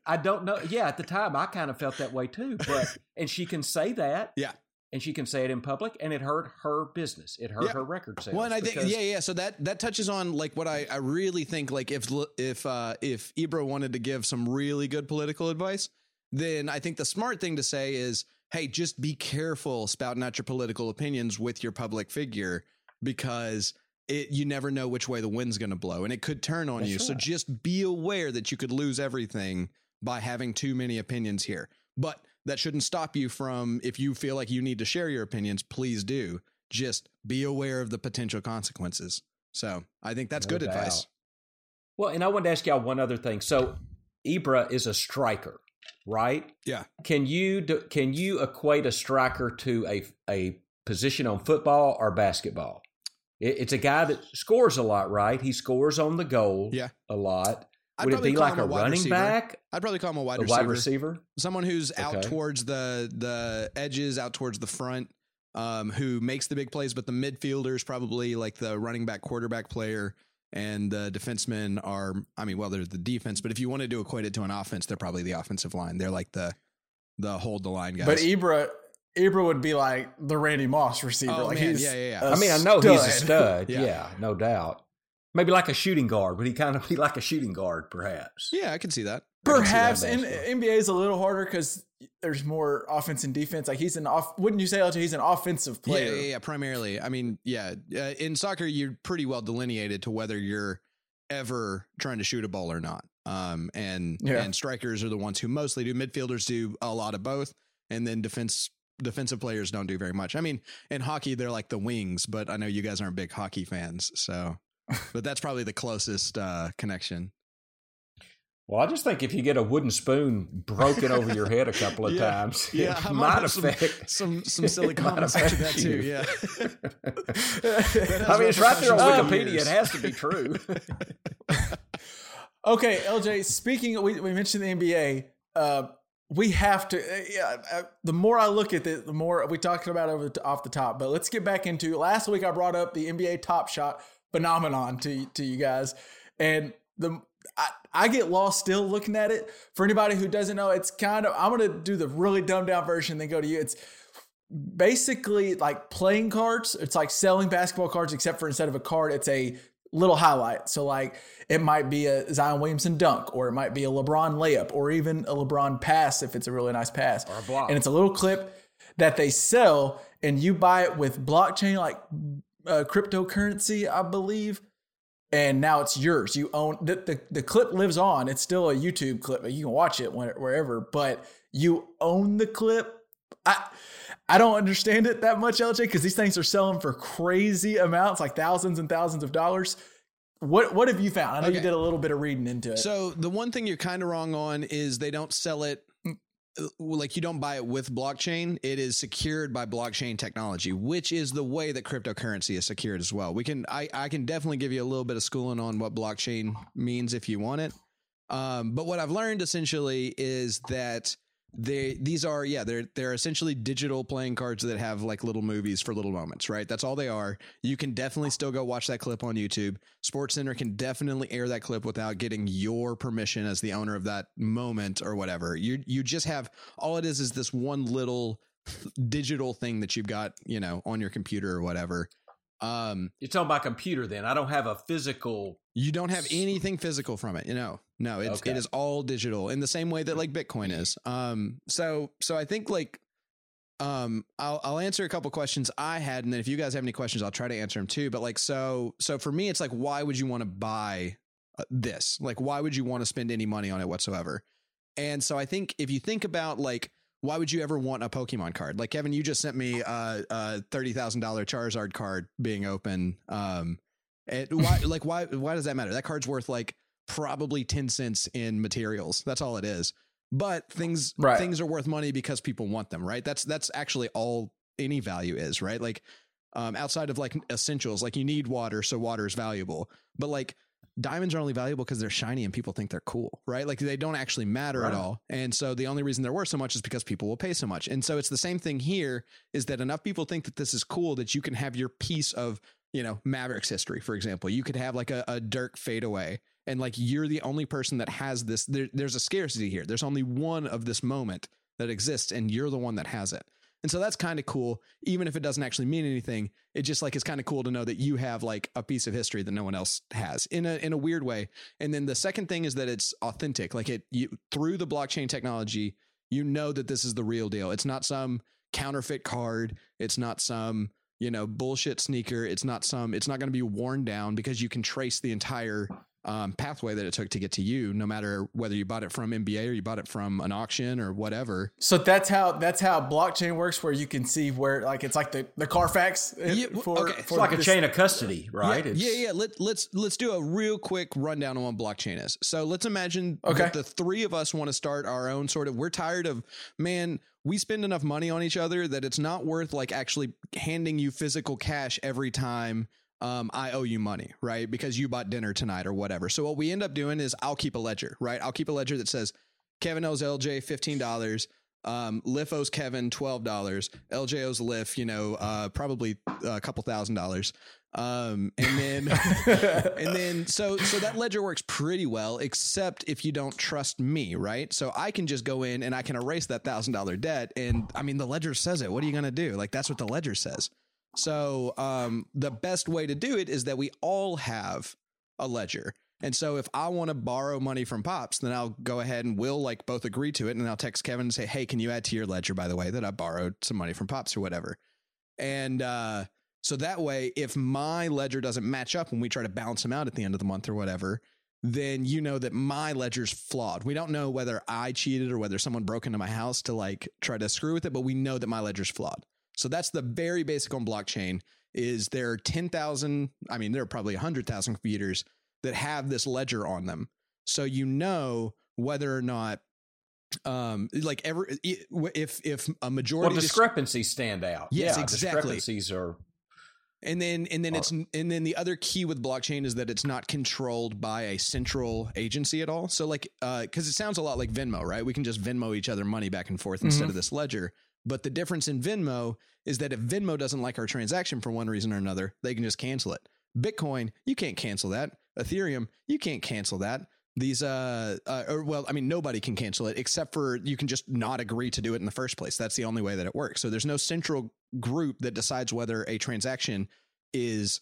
I don't know. Yeah, at the time, I kind of felt that way too. But and she can say that. Yeah. And she can say it in public, and it hurt her business. It hurt Yeah. her record sales. Well, and I think yeah, yeah. So that that touches on like what I I really think like if if uh if Ibra wanted to give some really good political advice, then I think the smart thing to say is, hey, just be careful spouting out your political opinions with your public figure because it you never know which way the wind's going to blow and it could turn on That's you. So just be aware that you could lose everything by having too many opinions here. But that shouldn't stop you from if you feel like you need to share your opinions, please do. Just be aware of the potential consequences. So I think that's No good advice. Well, and I wanted to ask y'all one other thing. So, Ibra is a striker, right? Yeah. Can you do, can you equate a striker to a a position on football or basketball? It, it's a guy that scores a lot, right? He scores on the goal, Yeah. a lot. I'd Would it probably be call like him a, wide running receiver. back, I'd probably call him a wide a receiver. wide receiver? Someone who's out towards the the edges, out towards the front, um, who makes the big plays, but the midfielder is probably like the running back, quarterback player, and the defensemen are. I mean, well, they're the defense, but if you wanted to equate it to an offense, they're probably the offensive line. They're like the the hold the line guys. But Ibra, Ibra would be like the Randy Moss receiver. Oh, like man. he's Yeah, yeah, yeah. a I mean, I know he's a stud. stud. [LAUGHS] Yeah. yeah. no doubt. Maybe like a shooting guard. Would he kind of [LAUGHS] be like a shooting guard, perhaps? yeah, I can see that. Perhaps in see that NBA is a little harder because there's more offense and defense. Like he's an off. Wouldn't you say LJ? He's an offensive Yeah, player. yeah, yeah, primarily. I mean, yeah, uh, in soccer, you're pretty well delineated to whether you're ever trying to shoot a ball or not. Um, and Yeah. and strikers are the ones who mostly do. Midfielders do a lot of both, and then defense defensive players don't do very much. I mean, in hockey, they're like the wings, but I know you guys aren't big hockey fans, so. But that's probably the closest uh, connection. Well, I just think if you get a wooden spoon broken over your head a couple of [LAUGHS] Yeah. times, Yeah, it I might some- affect some [LAUGHS] some silly comments after that affect too. you. Yeah, [LAUGHS] I mean, it's right there on Wikipedia. years. It has to be true. Okay, LJ. Speaking, of, we we mentioned the NBA. Uh, we have to. Uh, yeah, uh, the more I look at it, the more we talked about over the, off the top. But let's get back into last week. I brought up the NBA Top Shot phenomenon to to you guys, and the I, I get lost still looking at it. For anybody who doesn't know, it's kind of I'm gonna do the really dumbed down version, then go to you. It's basically like playing cards. It's like selling basketball cards, except for instead of a card, it's a little highlight. So like it might be a Zion Williamson dunk, or it might be a LeBron layup, or even a LeBron pass if it's a really nice pass. Or a block. And it's a little clip that they sell, and you buy it with blockchain, like uh, cryptocurrency, I believe. And now it's yours. You own the, the the clip lives on. It's still a YouTube clip. You can watch it when, wherever, but you own the clip. I I don't understand it that much, LJ, because these things are selling for crazy amounts, like thousands and thousands of dollars. What what have you found? I know you did a little bit of reading into it. So the one thing you're kind of wrong on is they don't sell it like you don't buy it with blockchain. It is secured by blockchain technology, which is the way that cryptocurrency is secured as well. We can I I can definitely give you a little bit of schooling on what blockchain means if you want it. Um, but what I've learned essentially is that they these are yeah they're they're essentially digital playing cards that have like little movies for little moments right that's all they are you can definitely still go watch that clip on youtube sports center can definitely air that clip without getting your permission as the owner of that moment or whatever you you just have all it is is this one little digital thing that you've got you know on your computer or whatever um You're talking about computer then. I don't have a physical. you don't have anything physical from it. You know, no, it's Okay. it is all digital in the same way that like Bitcoin is. Um, so so I think like, um, I'll I'll answer a couple questions I had, and then if you guys have any questions, I'll try to answer them too. But like, so so for me, it's like, why would you want to buy uh, this? Like, why would you want to spend any money on it whatsoever? And so I think if you think about like, why would you ever want a Pokemon card? Like Kevin, you just sent me a, a thirty thousand dollar Charizard card being open. Um, and why like why why does that matter? That card's worth like probably 10 cents in materials. That's all it is. But things Right. things are worth money because people want them, right? That's that's actually all any value is, right? Like um outside of like essentials, like you need water, so water is valuable. But like diamonds are only valuable because they're shiny and people think they're cool, right? Like they don't actually matter at all. And so the only reason they're worth so much is because people will pay so much. And so it's the same thing here is that enough people think that this is cool that you can have your piece of, you know, Mavericks history, for example. You could have like a, a Dirk fadeaway and like you're the only person that has this. There, there's a scarcity here. There's only one of this moment that exists and you're the one that has it. And so that's kind of cool, even if it doesn't actually mean anything. It just like is kind of cool to know that you have like a piece of history that no one else has in a in a weird way. And then the second thing is that it's authentic. Like it you through the blockchain technology, you know that this is the real deal. It's not some counterfeit card. It's not some you know bullshit sneaker. It's not some. It's not going to be worn down because you can trace the entire um, pathway that it took to get to you, no matter whether you bought it from NBA or you bought it from an auction or whatever. So that's how that's how blockchain works, where you can see where like it's like the the Carfax. uh, Yeah, for, okay. It's for It's like a chain of custody, right? Yeah, It's- yeah, yeah. Let, let's let's do a real quick rundown on what blockchain is. So let's imagine Okay. that the three of us want to start our own sort of. We're tired of man. We spend enough money on each other that it's not worth like actually handing you physical cash every time um, I owe you money, right? Because you bought dinner tonight or whatever. So what we end up doing is I'll keep a ledger, right? I'll keep a ledger that says Kevin owes LJ fifteen dollars. Um, Liff owes Kevin twelve dollars. LJ owes Liff, you know, uh, probably a couple thousand dollars. Um, and then, [LAUGHS] and then, so so that ledger works pretty well, except if you don't trust me, right? So I can just go in and I can erase that thousand dollar debt, and I mean the ledger says it. What are you gonna do? Like that's what the ledger says. So um, the best way to do it is that we all have a ledger. And so if I want to borrow money from Pops, then I'll go ahead and we'll like both agree to it. And I'll text Kevin and say, Hey, can you add to your ledger, by the way, that I borrowed some money from Pops or whatever. And uh, so that way, if my ledger doesn't match up when we try to balance them out at the end of the month or whatever, then you know that my ledger's flawed. We don't know whether I cheated or whether someone broke into my house to like try to screw with it, but we know that my ledger's flawed. So that's the very basic on blockchain is there are 10,000, I mean there are probably 100,000 computers that have this ledger on them. So you know whether or not um like ever if if a majority well discrepancies stand out. Yes yeah, exactly. discrepancies are and then and then it's and then the other key with blockchain is that it's not controlled by a central agency at all. So like uh because it sounds a lot like venmo right? We can just venmo each other money back and forth instead Mhm. of this ledger but the difference in venmo is that if venmo doesn't like our transaction for one reason or another they can just cancel it. Bitcoin you can't cancel that. Ethereum you can't cancel that. These uh, uh or well i mean nobody can cancel it except for you can just not agree to do it in the first place. That's the only way that it works. So there's no central group that decides whether a transaction is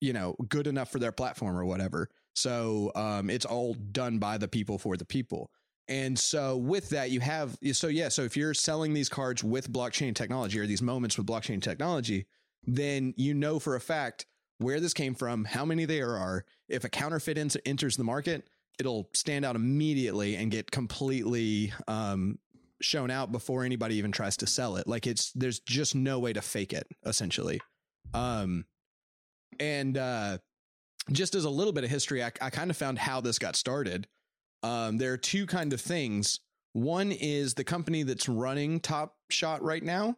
you know good enough for their platform or whatever. So um it's all done by the people for the people and so with that you have so yeah so if you're selling these cards with blockchain technology or these moments with blockchain technology then you know for a fact where this came from how many there are. If a counterfeit ent- enters the market it'll stand out immediately and get completely um shown out before anybody even tries to sell it. Like it's there's just no way to fake it essentially. Um and uh just as a little bit of history i, I kind of found how this got started um there are two kind of things. One is the company that's running top shot right now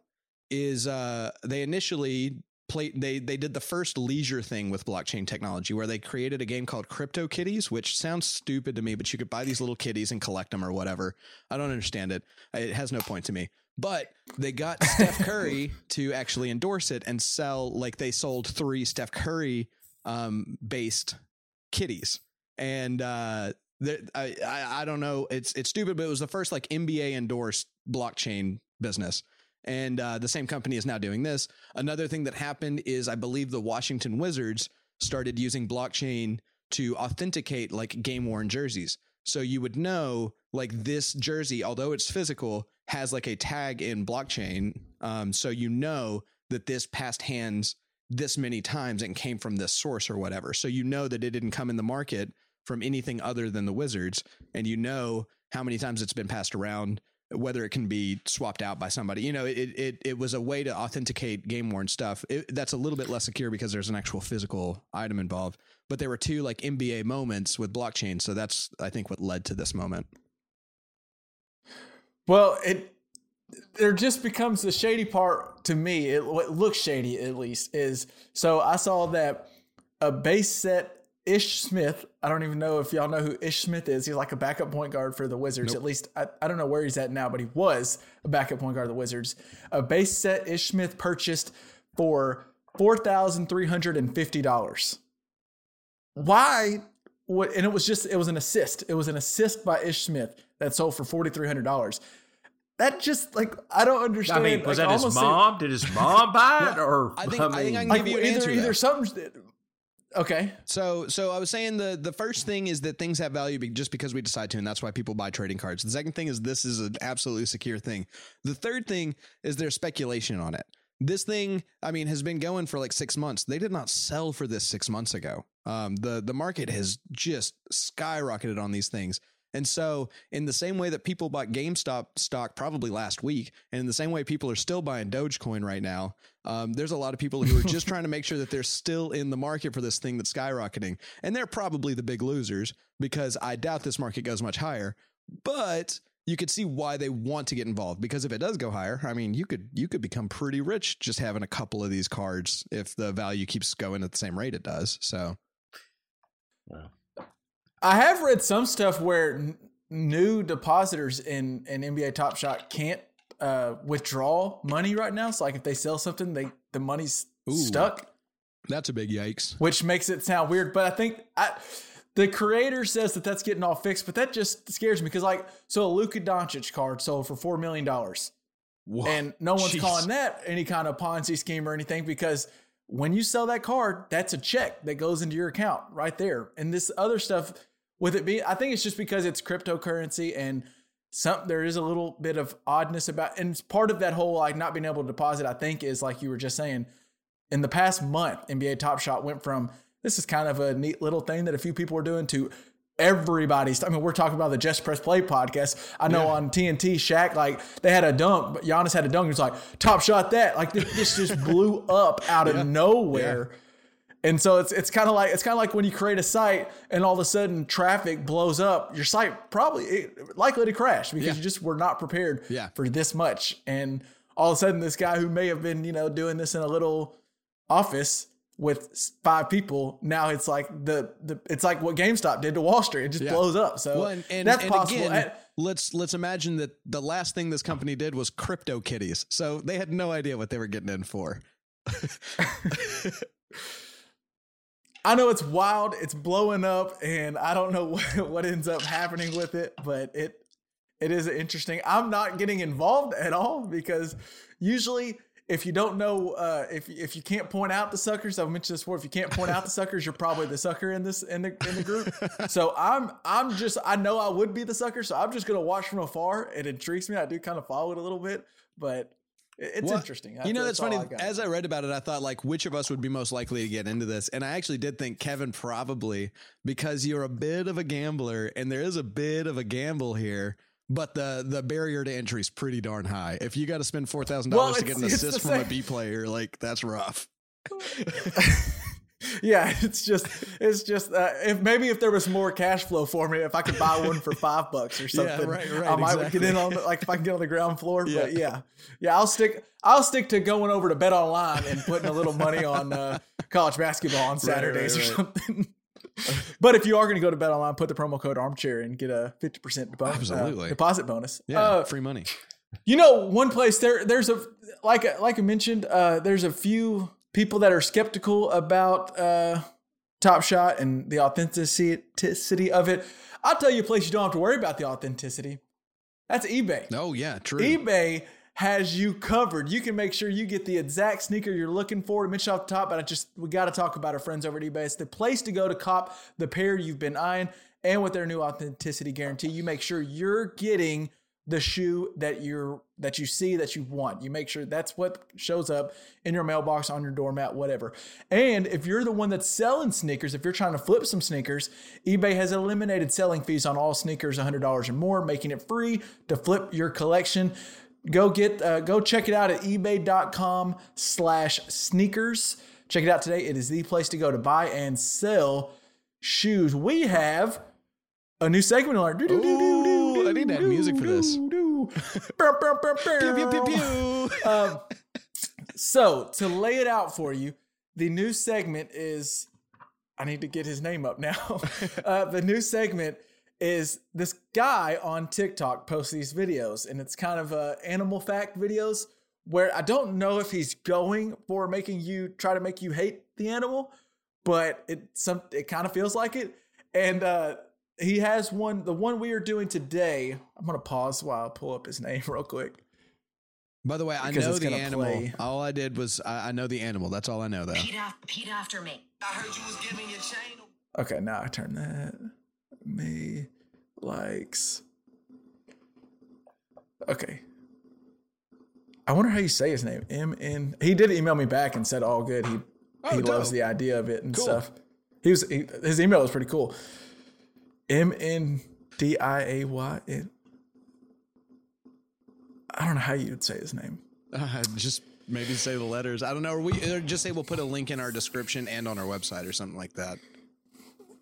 is uh they initially played they they did the first leisure thing with blockchain technology where they created a game called crypto kitties which sounds stupid to me but you could buy these little kitties and collect them or whatever. I don't understand it. It has no point to me. But they got [LAUGHS] steph curry to actually endorse it and sell like they sold three steph curry um based kitties. And uh the, I, I I don't know it's it's stupid but it was the first like NBA endorsed blockchain business and uh, the same company is now doing this. Another thing that happened is I believe the Washington Wizards started using blockchain to authenticate like game worn jerseys. So you would know like this jersey, although it's physical, has like a tag in blockchain. Um, so you know that this passed hands this many times and came from this source or whatever. So you know that it didn't come in the market from anything other than the Wizards, and you know how many times it's been passed around whether it can be swapped out by somebody. You know, it it it was a way to authenticate game worn stuff. It, that's a little bit less secure because there's an actual physical item involved. But there were two like NBA moments with blockchain, so that's I think what led to this moment. Well, it there just becomes the shady part to me. It what looks shady at least is so I saw that a base set Ish Smith. I don't even know if y'all know who Ish Smith is. He's like a backup point guard for the Wizards. Nope. At least I, I don't know where he's at now, but he was a backup point guard of the Wizards. A base set Ish Smith purchased for four thousand three hundred and fifty dollars. Why? What? And it was just it was an assist. It was an assist by Ish Smith that sold for forty three hundred dollars. That just like I don't I understand. mean, was like, that his mom? Did his mom buy it, [LAUGHS] or I think- I think I can like give you an either answer either that. something. Okay. So, so I was saying the the first thing is that things have value be- just because we decide to, and that's why people buy trading cards. The second thing is this is an absolutely secure thing. The third thing is there's speculation on it. This thing, I mean, has been going for like six months. They did not sell for this six months ago. Um, the the market has just skyrocketed on these things. And so, in the same way that people bought GameStop stock probably last week, and in the same way people are still buying Dogecoin right now, um, there's a lot of people who are just [LAUGHS] trying to make sure that they're still in the market for this thing that's skyrocketing. And they're probably the big losers because I doubt this market goes much higher. But you could see why they want to get involved because if it does go higher, I mean, you could you could become pretty rich just having a couple of these cards if the value keeps going at the same rate it does. So, I have read some stuff where n- new depositors in in NBA Top Shot can't uh, withdraw money right now. So like if they sell something, they the money's Ooh. stuck, that's a big yikes. which makes it sound weird. But I think I, the creator says that that's getting all fixed, but that just scares me because like so a Luka Doncic card sold for four million dollars. And no one's Jeez. calling that any kind of Ponzi scheme or anything because when you sell that card, that's a check that goes into your account right there. And this other stuff, with it being, I think it's just because it's cryptocurrency and some there is a little bit of oddness about, and it's part of that whole like not being able to deposit. I think is like you were just saying, in the past month, NBA Top Shot went from this is kind of a neat little thing that a few people are doing to everybody's. I mean, we're talking about the Just Press Play podcast. I know on TNT, Shaq like they had a dunk, but Giannis had a dunk. It's like top shot that. Like this, this just blew up out of nowhere. And so it's it's kind of like it's kind of like when you create a site and all of a sudden traffic blows up, your site probably it, likely to crash because Yeah. you just were not prepared Yeah. for this much. And all of a sudden, this guy who may have been you know doing this in a little office with five people, now it's like the the it's like what GameStop did to Wall Street. It just Yeah. blows up. So Well, and, and, that's and possible. again, let's let's imagine that the last thing this company did was crypto kitties. So they had no idea what they were getting in for. [LAUGHS] [LAUGHS] I know it's wild, it's blowing up, and I don't know [LAUGHS] what, what ends up happening with it, but it it is interesting. I'm not getting involved at all because usually if you don't know uh, if if you can't point out the suckers, I've mentioned this before. If you can't point out the suckers, you're probably the sucker in this in the in the group. So I'm I'm just I know I would be the sucker, so I'm just gonna watch from afar. It intrigues me. I do kind of follow it a little bit, but it's Well, interesting. You know, that's funny. I. As I read about it, I thought like which of us would be most likely to get into this, and I actually did think Kevin probably because you're a bit of a gambler, and there is a bit of a gamble here. But the the barrier to entry is pretty darn high. If you got to spend four thousand Well, dollars to get an assist from a B player, like that's rough. [LAUGHS] [LAUGHS] Yeah, [LAUGHS] it's just it's just uh, if maybe if there was more cash flow for me, if I could buy one for five bucks or [LAUGHS] Yeah, something, right, right, I might exactly. get in on the, like if I can get on the ground floor. Yeah. But yeah, yeah, I'll stick I'll stick to going over to BetOnline and putting a little money on uh, college basketball on [LAUGHS] Saturdays right, or something. but if you are going to go to BetOnline, put the promo code Armchair and get a fifty percent Absolutely. deposit bonus. Yeah, Uh, free money. you know, one place there there's a like like I mentioned, uh, there's a few people that are skeptical about uh, Top Shot and the authenticity of it. I'll tell you a place you don't have to worry about the authenticity. That's eBay. Oh yeah, true. eBay has you covered. You can make sure you get the exact sneaker you're looking for. I mentioned off the top, but I just we got to talk about our friends over at eBay. It's the place to go to cop the pair you've been eyeing, and with their new authenticity guarantee, you make sure you're getting the shoe that you're that you see that you want. You make sure that's what shows up in your mailbox, on your doormat, whatever. And if you're the one that's selling sneakers, if you're trying to flip some sneakers, eBay has eliminated selling fees on all sneakers $100 or more, making it free to flip your collection. Go get uh, go check it out at ebay.com slash sneakers. Check it out today. It is the place to go to buy and sell shoes. We have a new segment I need to music for this. Um, so to lay it out for you, the new segment is. I need to get his name up now. [LAUGHS] uh, the new segment is this guy on TikTok posts these videos, and it's kind of uh, animal fact videos where I don't know if he's going for making you try to make you hate the animal, but it some it kind of feels like it. And uh, he has one. The one we are doing today. I'm gonna pause while I pull up his name [LAUGHS] real quick. By the way, I know the animal. play. All I did was I, I know the animal. That's all I know, though. Repeat after, repeat after me. I heard you was giving your chain. Okay, now I turn that. Me likes. Okay. I wonder how you say his name. M N. He did email me back and said all good. He Oh, he loves the idea of it and Cool. stuff. He was he, his email was pretty cool. M N D I A Y. It- I don't know how you would say his name. Uh, just maybe say the letters. I don't know. Or we or just say we'll put a link in our description and on our website or something like that.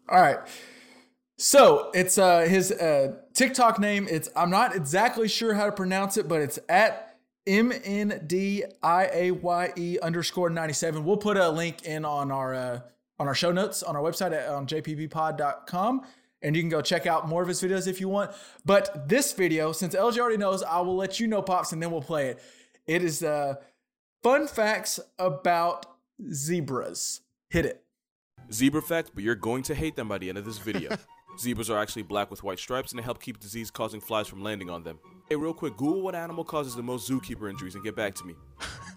All right. So it's uh his uh TikTok name. It's I'm not exactly sure how to pronounce it, but it's at M N D I A Y E underscore 97. We'll put a link in on our uh on our show notes on our website at on jppod.com. And you can go check out more of his videos if you want. But this video, since LJ already knows, I will let you know, Pops, and then we'll play it. It is uh fun facts about zebras. Hit it. Zebra facts, but you're going to hate them by the end of this video. [LAUGHS] Zebras are actually black with white stripes and they help keep disease causing flies from landing on them. Hey, real quick, Google what animal causes the most zookeeper injuries and get back to me. [LAUGHS]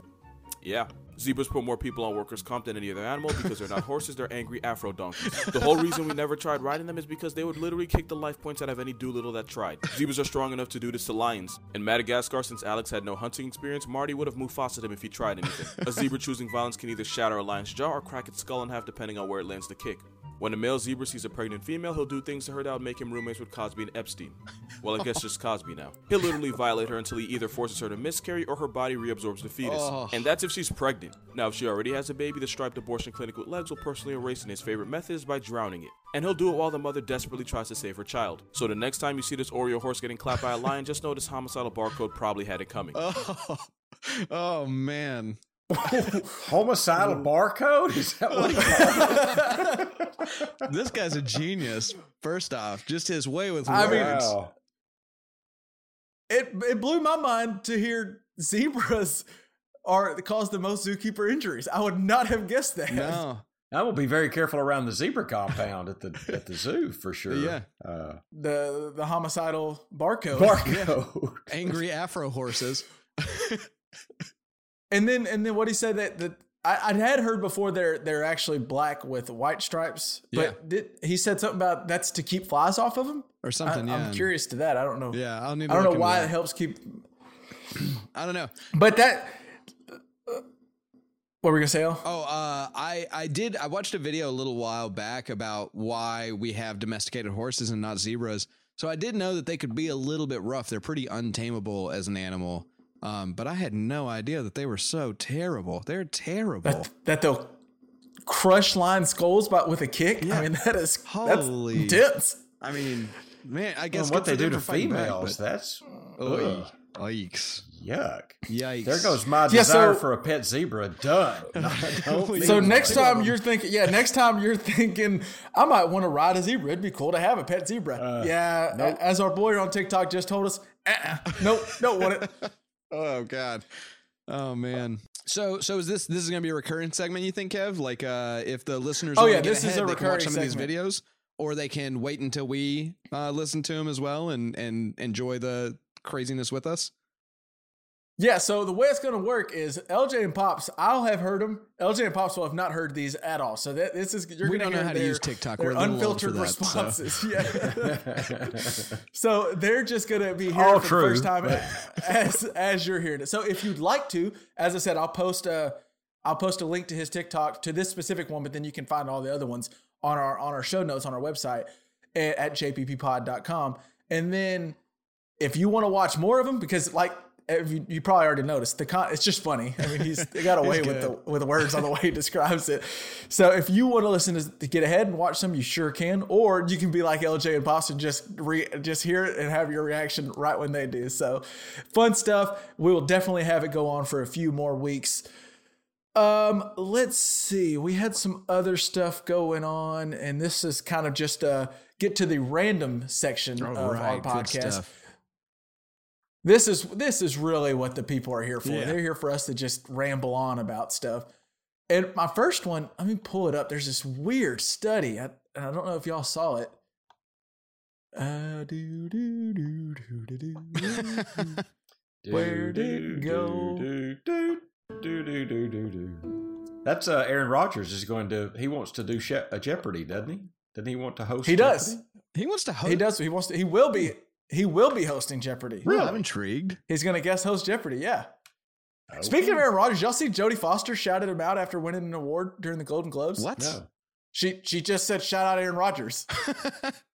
yeah. Zebras put more people on workers' comp than any other animal because they're not [LAUGHS] horses, they're angry Afro donkeys. The whole reason we never tried riding them is because they would literally kick the life points out of any Dolittle that tried. Zebras are strong enough to do this to lions. In Madagascar, since Alex had no hunting experience, Marty would have Mufasa him if he tried anything. A [LAUGHS] zebra choosing violence can either shatter a lion's jaw or crack its skull in half depending on where it lands the kick. When a male zebra sees a pregnant female, he'll do things to her that would make him roommates with Cosby and Epstein. Well, I guess just Cosby now. He'll literally violate her until he either forces her to miscarry or her body reabsorbs the fetus. Oh. And that's if she's pregnant. Now, if she already has a baby, the striped abortion clinic with legs will personally erase and his favorite method is by drowning it. And he'll do it while the mother desperately tries to save her child. So the next time you see this Oreo horse getting clapped by a lion, just know this homicidal barcode probably had it coming. [LAUGHS] Oh, oh man. [LAUGHS] Homicidal barcode? Is that what he [LAUGHS] this guy's a genius. First off, just his way with I mean, words. Wow. it it blew my mind to hear zebras are cause the most zookeeper injuries. I would not have guessed that. no. I will be very careful around the zebra compound at the at the zoo for [LAUGHS] sure. Yeah. Uh, The the homicidal barcode. barcode. Angry Afro horses. And then and then what he said that that I, I had heard before they're they're actually black with white stripes, but did, he said something about that's to keep flies off of them Or something, I, yeah. I'm curious to that. I don't know. Yeah, I'll need I don't know why that. it helps keep. [CLEARS THROAT] I don't know. But that. What were we gonna say? Al? Oh, uh, I I did. I watched a video a little while back about why we have domesticated horses and not zebras. So I did know that they could be a little bit rough. They're pretty untamable as an animal. Um, but I had no idea that they were so terrible. They're terrible. That, that they'll crush lion skulls but with a kick. I mean that is Holy- that's intense. I mean, man, I guess Well, what they do to for back, females. That's Oy. Yikes. yuck. Yikes. There goes my Yeah, desire so- for a pet zebra. Done. [LAUGHS] [LAUGHS] So next one. time you're thinking, yeah, next time you're thinking, I might want to ride a zebra. It'd be cool to have a pet zebra. Uh, yeah, a- as our boy on TikTok just told us, uh-uh, nope, don't want it. Oh God. Oh man. So so is this this is gonna be a recurring segment? You think, Kev? Like, uh, if the listeners, Oh, wanna yeah, get this is a they can watch recurring some of these videos, or they can wait until we uh, listen to them as well and and enjoy the craziness with us. Yeah, so the way it's going to work is LJ and Pops. I'll have heard them. LJ and Pops will have not heard these at all. So that this is you're We going don't know hear how to their- use TikTok. their We're a little old for unfiltered that, so. responses. [LAUGHS] Yeah. [LAUGHS] so they're just going to be here All it for the first true. time [LAUGHS] as as you're hearing it. So if you'd like to, as I said, I'll post a I'll post a link to his TikTok to this specific one, but then you can find all the other ones on our on our show notes on our website eh, at, at jpppod.com. And then if you want to watch more of them, because like if you, you probably already noticed, the con- it's just funny. I mean, he's he got [LAUGHS] away with the with the words on the way he describes it. So if you want to listen to, to get ahead and watch some, you sure can. Or you can be like LJ and Boston, just re, just hear it and have your reaction right when they do. So fun stuff. We will definitely have it go on for a few more weeks. Um, let's see. We had some other stuff going on, and this is kind of just a get to the random section of our right, good podcast. Stuff. This is this is really what the people are here for. Yeah. They're here for us to just ramble on about stuff. And my first one, let me pull it up. There's this weird study. I, and I don't know if y'all saw it. Uh, do, do, do, do, do, do, do. Where'd it go? Do, do, do, do, do, do, do. That's uh, Aaron Rodgers is going to. He wants to do she- a Jeopardy, doesn't he? Doesn't he want to host? He does. Jeopardy? He wants to host. He does. He wants to. He will be. He will be hosting Jeopardy. Really? I'm intrigued. He's going to guest host Jeopardy. Yeah. Speaking of Aaron Rodgers, y'all see Jodie Foster shouted him out after winning an award during the Golden Globes? What? No. She she just said shout out Aaron Rodgers. [LAUGHS]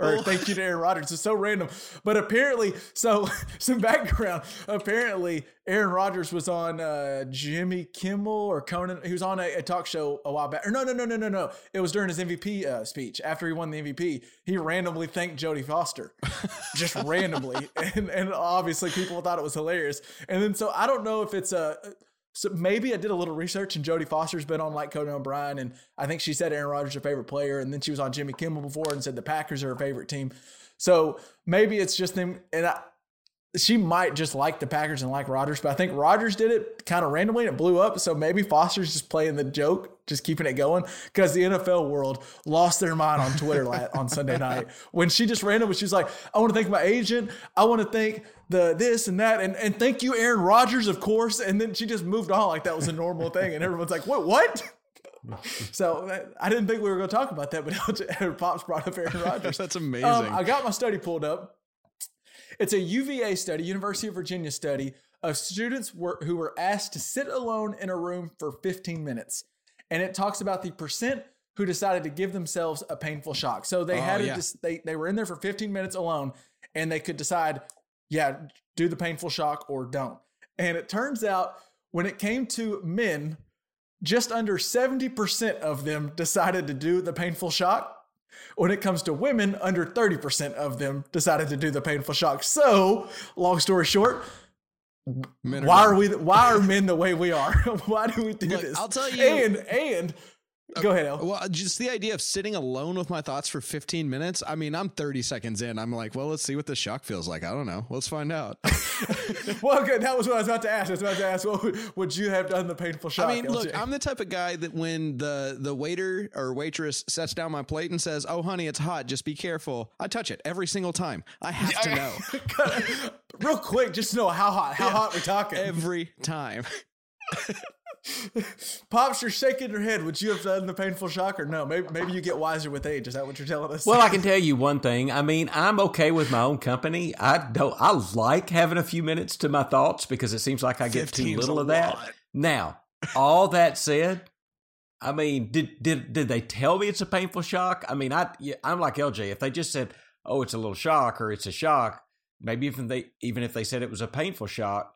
or thank you to Aaron Rodgers. It's so random. But apparently, so [LAUGHS] some background. Apparently, Aaron Rodgers was on uh, Jimmy Kimmel or Conan. He was on a, a, talk show a while back. Or no, no, no, no, no, no. It was during his MVP uh, speech after he won the MVP. He randomly thanked Jodie Foster, [LAUGHS] just randomly, and and obviously people thought it was hilarious. And then so I don't know if it's a. So maybe I did a little research, and Jodie Foster's been on like Conan O'Brien, and I think she said Aaron Rodgers her favorite player, and then she was on Jimmy Kimmel before and said the Packers are her favorite team. So maybe it's just them, and I, she might just like the Packers and like Rodgers, but I think Rodgers did it kind of randomly and it blew up. So maybe Foster's just playing the joke, just keeping it going because the NFL world lost their mind on Twitter on Sunday [LAUGHS] night when she just randomly, she's like, I want to thank my agent. I want to thank the this and that. And, and thank you, Aaron Rodgers, of course. And then she just moved on like that was a normal thing. And everyone's like, what, what? [LAUGHS] so I didn't think we were going to talk about that, but [LAUGHS] Pops brought up Aaron Rodgers. That's amazing. Um, I got my study pulled up. It's a UVA study, University of Virginia study of students were, who were asked to sit alone in a room for 15 minutes. And it talks about the percent who decided to give themselves a painful shock. So they Oh, had yeah. to, they, they were in there for 15 minutes alone and they could decide, yeah, do the painful shock or don't. And it turns out when it came to men, just under 70% of them decided to do the painful shock. When it comes to women, under 30% of them decided to do the painful shock. So, long story short, are why men. are we why are men the way we are? [LAUGHS] why do we do Look, this? I'll tell you- And and go ahead, El. Well, just the idea of sitting alone with my thoughts for 15 minutes. I mean, I'm 30 seconds in. I'm like, well, let's see what the shock feels like. I don't know. Let's find out. [LAUGHS] Well, good. That was what I was about to ask. I was about to ask, what would, would you have done the painful shock? I mean, look, I'm the type of guy that when the the waiter or waitress sets down my plate and says, "Oh, honey, it's hot. Just be careful," I touch it every single time. I have to know [LAUGHS] real quick, just know how hot, how hot we're talking. every time. [LAUGHS] [LAUGHS] Pops, you're shaking your head. Would you have done the painful shock or no? Maybe maybe you get wiser with age. Is that what you're telling us? Well, I can tell you one thing. I mean, I'm okay with my own company. I don't. I like having a few minutes to my thoughts because it seems like I get too little of that. lot. Now, all that said, I mean, did did did they tell me it's a painful shock? I mean, I I'm like LJ. If they just said, "Oh, it's a little shock" or "It's a shock," maybe even they even if they said it was a painful shock.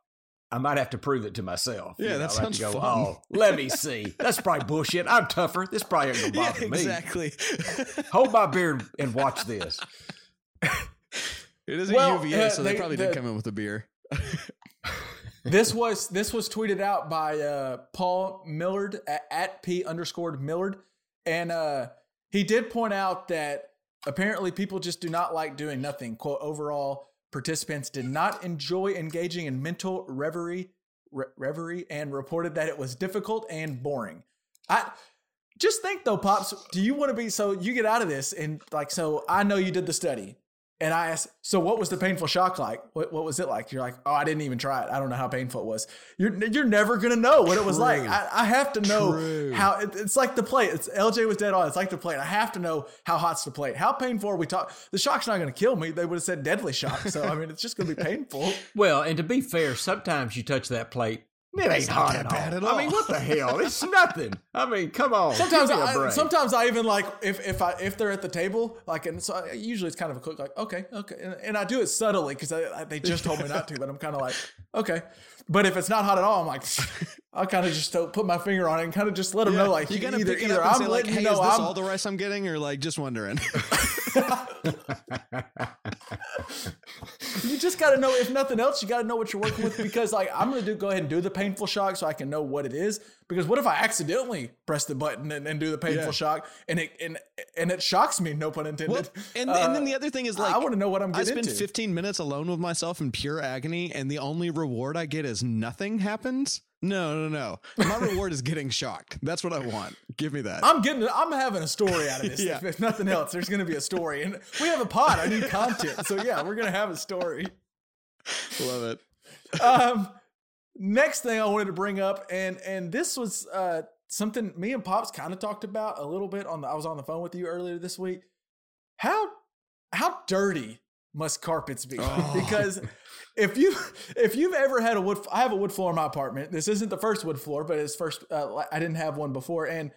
I might have to prove it to myself. Yeah, You that know, to sounds go, fun. Oh, let me see. That's probably bullshit. I'm tougher. This probably ain't gonna [LAUGHS] Yeah, bother me. exactly. [LAUGHS] Hold my beer and, watch this. It is a UVA, uh, so they, they- probably the- did come in with a beer. [LAUGHS] this was this was tweeted out by uh, Paul Millard at, at p underscored Millard, and uh, he did point out that apparently people just do not like doing nothing. "Quote: Overall, participants did not enjoy engaging in mental reverie, re- reverie, and reported that it was difficult and boring." I just think though, pops, do you want to be so you get out of this and like so? I know you did the study. And I asked, so what was the painful shock like? What, what was it like? You're like, oh, I didn't even try it. I don't know how painful it was. You're you're never gonna know what it was like. I, I have to know True. how it, it's like the plate. It's LJ was dead on. It's like the plate. I have to know how hot's the plate. How painful are we talk? The shock's not gonna kill me. They would have said deadly shock. So I mean, it's just gonna be painful. [LAUGHS] Well, and to be fair, sometimes you touch that plate, it ain't hot that at bad all. at I mean, what the hell? It's [LAUGHS] nothing. I mean, come on. Sometimes give me a I, break. sometimes I even like if if I if they're at the table like and so I, usually it's kind of a quick like okay okay and, and I do it subtly because they just told me not to but I'm kind of like okay but if it's not hot at all I'm like [LAUGHS] I kind of just put my finger on it and kind of just let them know like you gotta either pick it either up and I'm say like, letting "Hey, you know is this I'm all the rice I'm getting?" Or like, just wondering. [LAUGHS] you just got to know if nothing else you got to know what you're working with because like i'm gonna do go ahead and do the painful shock so i can know what it is because what if i accidentally press the button and, and do the painful Yeah. shock and it and, and it shocks me no pun intended Well, and, Uh, and then the other thing is like i want to know what i'm I spend into 15 minutes alone with myself in pure agony, and the only reward I get is nothing happens. No, no, no. My reward is getting shocked. That's what I want. Give me that. I'm getting. I'm having a story out of this. [LAUGHS] Yeah. if, if nothing else, there's going to be a story, and we have a pod. I need content, so yeah, we're going to have a story. Love it. um, next thing I wanted to bring up, and and this was uh, something me and Pops kind of talked about a little bit on the. I was on the phone with you earlier this week. How how dirty must carpets be? Because if you [LAUGHS] if you've ever had a wood, I have a wood floor in my apartment. This isn't the first wood floor, but it's first. Uh, I didn't have one before, and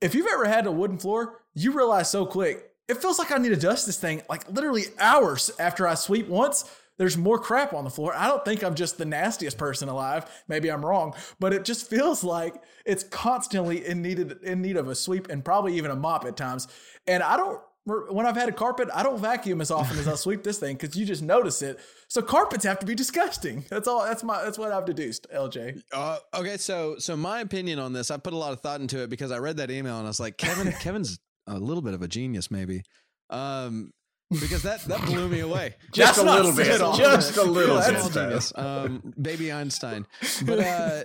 if you've ever had a wooden floor, you realize so quick it feels like I need to dust this thing like literally hours after I sweep once. There's more crap on the floor. I don't think I'm just the nastiest person alive. Maybe I'm wrong, but it just feels like it's constantly in needed in need of a sweep and probably even a mop at times. And I don't when I've had a carpet, I don't vacuum as often as I sweep this thing because you just notice it. So carpets have to be disgusting. That's all. That's my. That's what I've deduced. LJ. Uh, okay, so so my opinion on this, I put a lot of thought into it because I read that email and I was like, Kevin, [LAUGHS] Kevin's a little bit of a genius, maybe, um, because that that blew me away. [LAUGHS] Just That's a little bit. said Just a little That's bit. genius. Um, baby Einstein. But uh,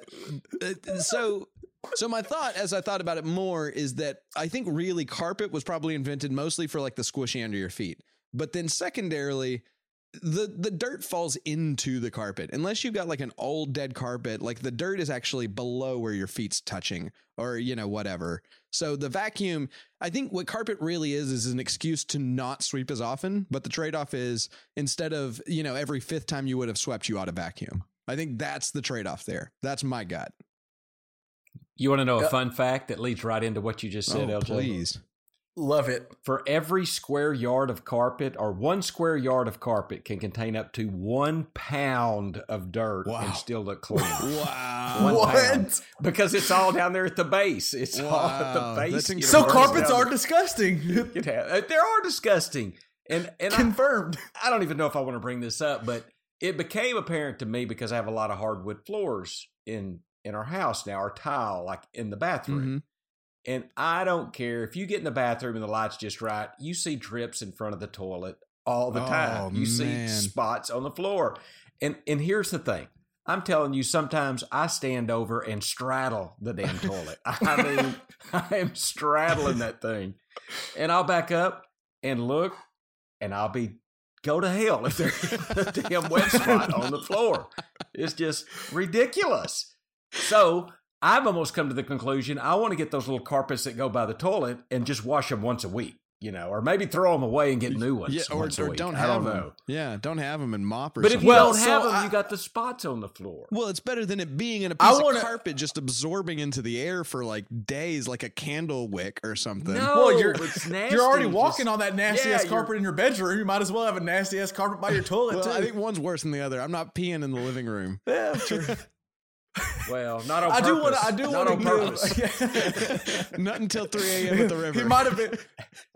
[LAUGHS] uh, so so my thought, as I thought about it more, is that I think really carpet was probably invented mostly for like the squishy under your feet. But then secondarily, the the dirt falls into the carpet. Unless you've got like an old dead carpet like the dirt is actually below where your feet's touching or you know whatever. So the vacuum i think what carpet really is is an excuse to not sweep as often. But the trade-off is instead of you know every fifth time you would have swept you ought to vacuum. I think that's the trade-off there. That's my gut You want to know a fun fact that leads right into what you just said, oh, LJ? please Love it. For every square yard of carpet, or one square yard of carpet can contain up to one pound of dirt Wow. and still look clean. [LAUGHS] wow One What? pound. Because it's all down there at the base. It's all at the base. you know, So carpets are [LAUGHS] there. disgusting. You can uh, They are disgusting. And and I, Confirmed. I don't even know if I want to bring this up, but it became apparent to me because I have a lot of hardwood floors in in our house now, or tile, like in the bathroom. Mhm. And I don't care if you get in the bathroom and the light's just right, you see drips in front of the toilet all the Oh, time. You man. see spots on the floor. And and here's the thing. I'm telling you, sometimes I stand over and straddle the damn toilet. [LAUGHS] I mean, I am straddling that thing. And I'll back up and look, and I'll be go to hell if there's [LAUGHS] a damn wet spot on the floor. It's just ridiculous. So I've almost come to the conclusion I want to get those little carpets that go by the toilet and just wash them once a week, you know, or maybe throw them away and get new ones. yeah or, once a or week. don't I have don't them know. yeah don't have them and mop or But if something you Well, don't so have them, I- you got the spots on the floor. Well, it's better than it being in a piece wanna- of carpet just absorbing into the air for like days, like a candle wick or something. No, well, you're it's [LAUGHS] nasty. you're already Just- walking on that nasty Yeah, ass carpet in your bedroom. You might as well have a nasty ass carpet by your toilet Well, too. I think one's worse than the other. I'm not peeing in the living room. yeah, true. [LAUGHS] Well, not on I do want purpose. to. I do not want on to purpose. give. [LAUGHS] not until 3 a.m. at the river. he might have been.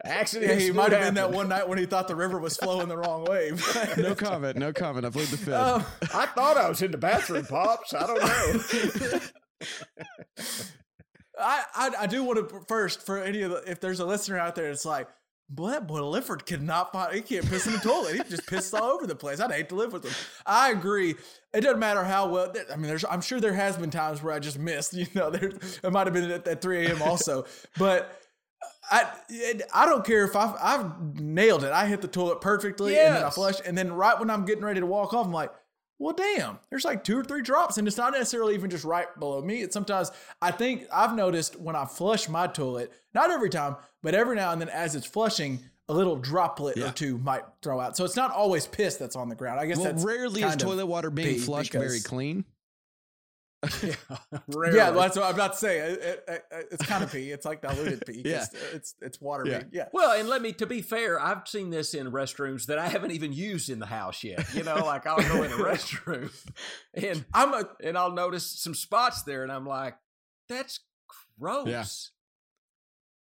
Actually, Yeah, he might have been that one night when he thought the river was flowing the wrong way. no comment. No comment. I played the fifth. Um, I thought I was in the bathroom, pops. I don't know. [LAUGHS] I, I I do want to first for any of the if there's a listener out there, it's like, boy, that boy Lifford cannot find. He can't piss in the toilet. He just pisses all over the place. I'd hate to live with him. I agree. It doesn't matter how well. I mean, there's. I'm sure there has been times where I just missed. [LAUGHS] You know, there it might have been at, at 3 a.m. also, but. I I don't care if I've I've nailed it. I hit the toilet perfectly and then I flush, and then right when I'm getting ready to walk off, I'm like, well, damn, there's like two or three drops, and it's not necessarily even just right below me. It's sometimes I think I've noticed when I flush my toilet, not every time, but every now and then as it's flushing, a little droplet or two might throw out. So it's not always piss that's on the ground. I guess well, that's rarely is toilet water being flushed because- very clean. [LAUGHS] [LAUGHS] Rarely. Yeah, that's what I'm about to say. It- it- it- it's kind of pee. It's like diluted pee. [LAUGHS] Yeah. It's, it's it's water Yeah. pee. Yeah. Well, and let me to be fair, I've seen this in restrooms that I haven't even used in the house yet. You know, like I'll go in a restroom and I'm a and I'll notice some spots there, and I'm like, that's gross.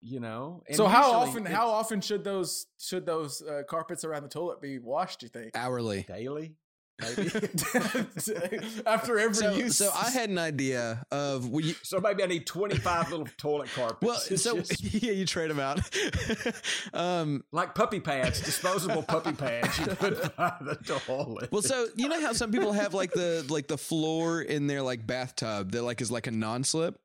Yeah. You know. And so how often how often should those should those uh, carpets around the toilet be washed? Do you think? Hourly. daily? Maybe. [LAUGHS] [LAUGHS] After every So, use. so I had an idea of we, so maybe I need 25 little toilet carpets. well, It's [LAUGHS] so just yeah, you trade them out. um, like puppy pads, disposable puppy pads you put by the toilet. well, so you know how some people have like the like the floor in their like bathtub that like is like a non-slip.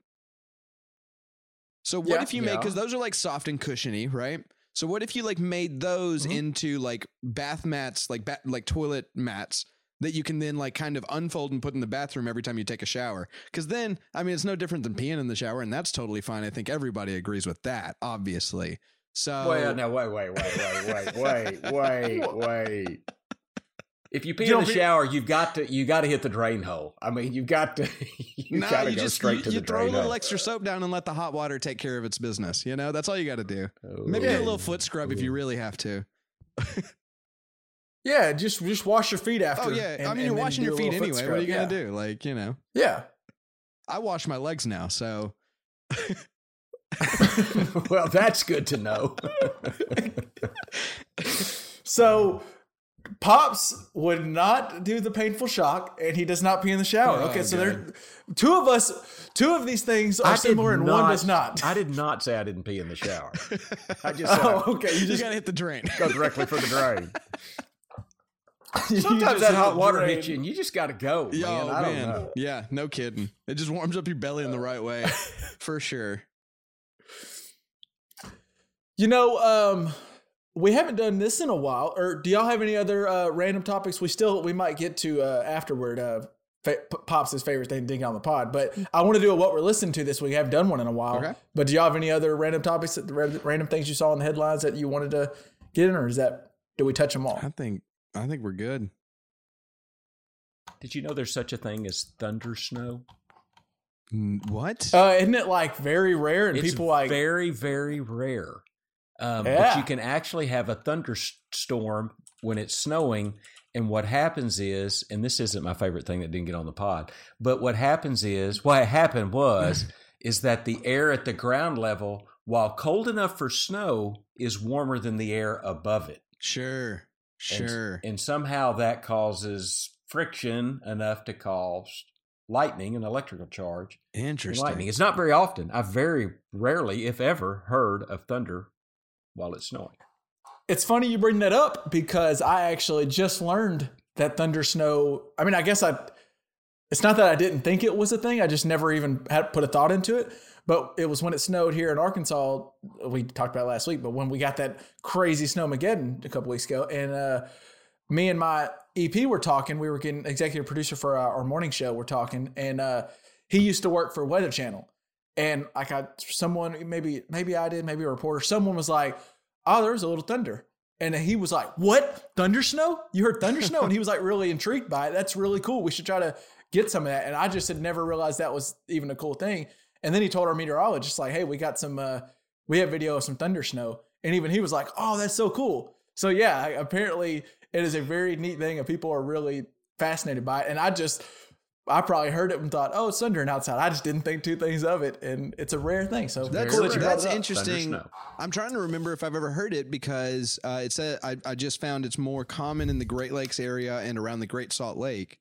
So what Yeah. if you make because those are like soft and cushiony, right? So what if you like made those mm-hmm. into like bath mats, like ba- like toilet mats that you can then like kind of unfold and put in the bathroom every time you take a shower? Because then, I mean, it's no different than peeing in the shower, and that's totally fine. I think everybody agrees with that, obviously. So wait, no, wait, wait, wait, wait, wait, wait, [LAUGHS] wait, wait. If you pee You in the be- shower, you've got to you got to hit the drain hole. I mean, you've got to you No, got to you go just straight you, to you the throw a little hole. extra soap down and let the hot water take care of its business. You know, that's all you got to do. Oh. Maybe a little foot scrub if you really have to. [LAUGHS] Yeah, just just wash your feet oh, after. Oh yeah, and- I mean you're washing your feet anyway. What are you gonna do? Like you know, Yeah. I wash my legs now, so [LAUGHS] well, that's good to know. [LAUGHS] So Pops would not do the painful shock, and he does not pee in the shower. Oh, okay, so there, two of us, two of these things are I did similar, and one does not. I did not say I didn't pee in the shower. I [LAUGHS] just said Oh, okay. You you just gotta hit the drain. go directly for the drain. [LAUGHS] Sometimes that hot water drain. hits you, and you just got to go, Yo, man. I don't man. know. Yeah, no kidding. It just warms up your belly in the right way, [LAUGHS] for sure. You know, um, we haven't done this in a while. Or do y'all have any other uh, random topics? We still we might get to uh, afterward. Uh, fa- Pops' his favorite thing to dig on the pod, but I want to do a what we're listening to this week. I haven't done one in a while. Okay. But do y'all have any other random topics, that, random things you saw in the headlines that you wanted to get in, or is that do we touch them all? I think I think we're good. Did you know there's such a thing as thunder snow? N- What? Uh, isn't it like very rare and it's people like very, very rare. Um, But you can actually have a thunderstorm when it's snowing. And what happens is, and this isn't my favorite thing that didn't get on the pod, but what happens is, what happened was, [LAUGHS] is that the air at the ground level, while cold enough for snow, is warmer than the air above it. Sure, sure. And, somehow that causes friction enough to cause lightning and electrical charge. and Interesting. lightning. It's not very often. I've very rarely, if ever, heard of thunder while it's snowing. It's funny you bring that up because I actually just learned that thunder snow. I mean, I guess I. It's not that I didn't think it was a thing. I just never even had put a thought into it. But it was when it snowed here in Arkansas. We talked about last week, but when we got that crazy snowmageddon a couple weeks ago, and uh, me and my EP were talking. We were getting executive producer for our, our morning show. We're talking, and uh, he used to work for Weather Channel. And I got someone, maybe maybe I did, maybe a reporter. Someone was like, "Oh, there was a little thunder," and he was like, "What thunder snow? You heard thunder snow?" And he was like really intrigued by it. That's really cool. We should try to get some of that. And I just had never realized that was even a cool thing. And then he told our meteorologist, like, "Hey, we got some, uh, we have video of some thunder snow." And even he was like, "Oh, that's so cool." So yeah, apparently it is a very neat thing, and people are really fascinated by it. And I just I probably heard it and thought, oh, it's thundering outside. I just didn't think two things of it, and it's a rare thing. So That's, cool that that's interesting. I'm trying to remember if I've ever heard it because uh, it said I, I just found it's more common in the Great Lakes area and around the Great Salt Lake,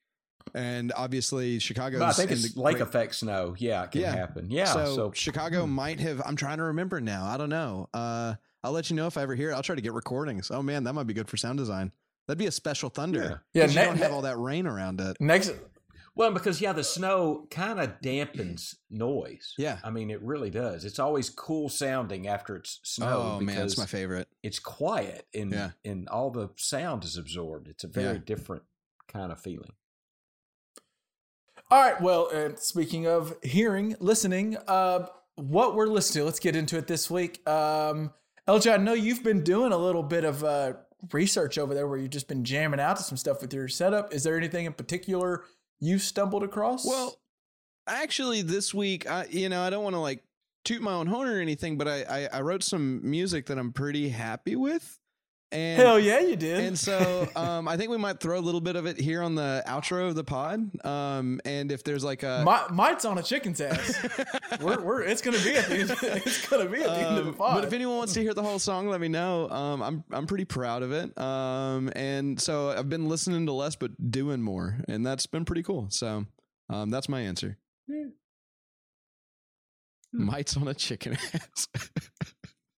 and obviously Chicago. But I think it's lake Great- effect snow. Yeah, it can Yeah. happen. Yeah. so, So, Hmm. Chicago might have. I'm trying to remember now. I don't know. Uh, I'll let you know if I ever hear it. I'll try to get recordings. Oh man, that might be good for sound design. That'd be a special thunder. Yeah. 'Cause Yeah, you don't have all that rain around it. Next, well, because yeah, the snow kind of dampens noise. Yeah. I mean, it really does. It's always cool sounding after it's snow Oh man, it's my favorite. it's quiet and Yeah. and all the sound is absorbed. It's a very Yeah. different kind of feeling. all right. Well, and speaking of hearing, listening, uh, what we're listening to, let's get into it this week. Um, LJ, I know you've been doing a little bit of uh, research over there where you've just been jamming out to some stuff with your setup. Is there anything in particular you stumbled across? Well, actually, this week, I you know I don't want to like toot my own horn or anything, but I, I I wrote some music that I'm pretty happy with. And hell yeah, you did. And so [LAUGHS] um, I think we might throw a little bit of it here on the outro of the pod. Um, and if there's like a My, Mike's on a chicken's ass. [LAUGHS] we're, we're, it's gonna be at the end. [LAUGHS] It's gonna be at the end of the Um, pod. But if anyone wants to hear the whole song, let me know. Um, I'm I'm pretty proud of it. Um, and so I've been listening to less but doing more, and that's been pretty cool. So um, that's my answer. Mites on a chicken ass.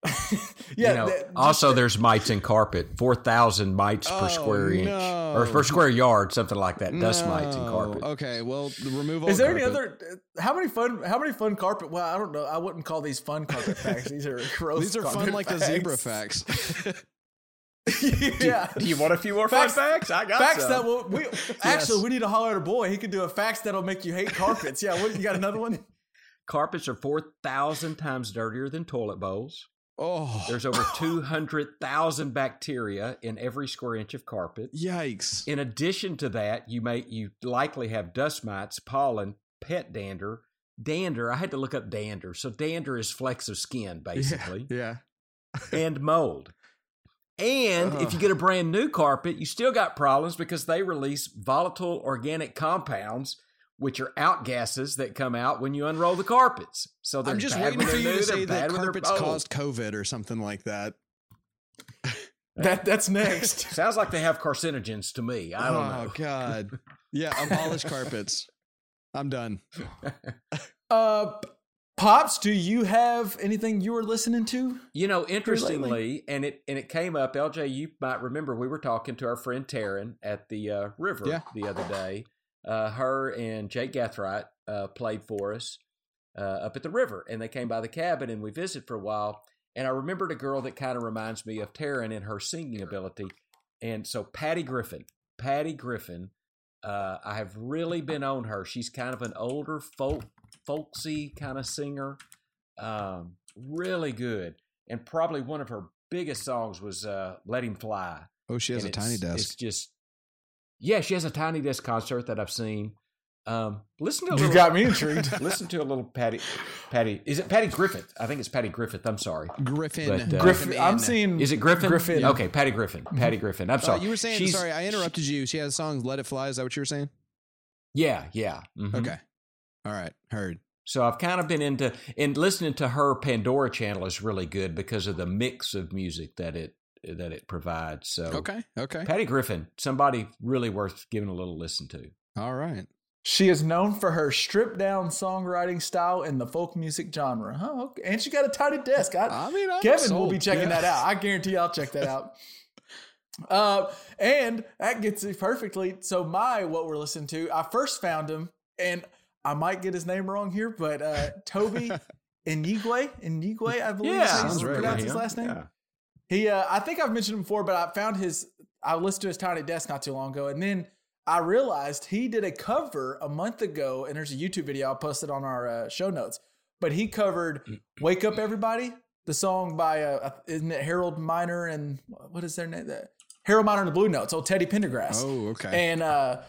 [LAUGHS] yeah. you know, that- also, there's mites in carpet. Four thousand mites per Oh, square inch no. or per square yard, something like that. Dust mites in carpet. Okay, well, remove all Is there any other? How many fun? How many fun carpet? Well, I don't know. I wouldn't call these fun carpet facts. These are [LAUGHS] gross. These are fun carpet like the zebra facts. [LAUGHS] yeah. Do you want a few more Facts- fun facts? I got Facts some. that will. We, Actually, we need to holler at a boy. He can do a facts that'll make you hate carpets. Yeah. What you got? Another one? Carpets are four thousand times dirtier than toilet bowls. Oh, There's over 200,000 bacteria in every square inch of carpet. yikes! In addition to that, you may you likely have dust mites, pollen, pet dander. Dander, I had to look up dander. So dander is flecks of skin, basically, [LAUGHS] Yeah. and mold. And if you get a brand new carpet, you still got problems because they release volatile organic compounds, which are outgases that come out when you unroll the carpets. So they're I'm just bad waiting for you new, to say that bad when they're carpets caused COVID or something like that. [LAUGHS] That that's next. [LAUGHS] Sounds like they have carcinogens to me. I don't oh know. [LAUGHS] God. Yeah, abolish carpets. I'm done. uh, pops, do you have anything you were listening to? You know, interestingly, and it and it came up. LJ, you might remember we were talking to our friend Taryn at the uh, river Yeah. the other day. Uh, her and Jake Gathright uh, played for us uh, up at the river, and they came by the cabin, and we visited for a while. And I remembered a girl that kind of reminds me of Taryn in her singing ability. And so Patty Griffin, Patty Griffin, uh, I have really been on her. She's kind of an older folk, folksy kind of singer. Um, really good. And probably one of her biggest songs was uh, Let Him Fly. Oh, she has And a tiny desk. It's just, yeah, she has a tiny desk concert that I've seen. Um, listen to a You little, got me intrigued. [LAUGHS] listen to a little Patty, Patty, is it Patty Griffith? I think it's Patty Griffith. I'm sorry. Griffin. But, uh, Griffin. I'm seeing. Is it Griffin? Griffin. Okay, Patty Griffin. Patty Griffin. I'm Uh, sorry. you were saying. She's- sorry, I interrupted you. She has a song "Let It Fly." Is that what you were saying? Yeah, yeah. mhm. Okay. All right. Heard. So I've kind of been into and listening to her Pandora channel is really good because of the mix of music that it that it provides. So Okay. Okay. Patty Griffin, somebody really worth giving a little listen to. All right. She is known for her stripped down songwriting style in the folk music genre. Oh, okay. And she got a tiny desk. I, I mean, I'm Kevin will be checking Yeah. that out. I [LAUGHS] guarantee I'll check that out. Uh, and that gets it perfectly. So my what we're listening to, I first found him, and I might get his name wrong here, but uh, Toby [LAUGHS] Inigwe, Inigwe, I believe is how you sounds right. pronounce Yeah, his last name. Yeah. He, uh, I think I've mentioned him before, but I found his. I listened to his Tiny Desk not too long ago, and then I realized he did a cover a month ago, and there's a YouTube video I'll post it on our uh, show notes. But he covered "Wake Up Everybody," the song by uh, isn't it Harold Miner and what is their name? Harold Miner and the Blue Notes, old Teddy Pendergrass. Oh, okay. And uh,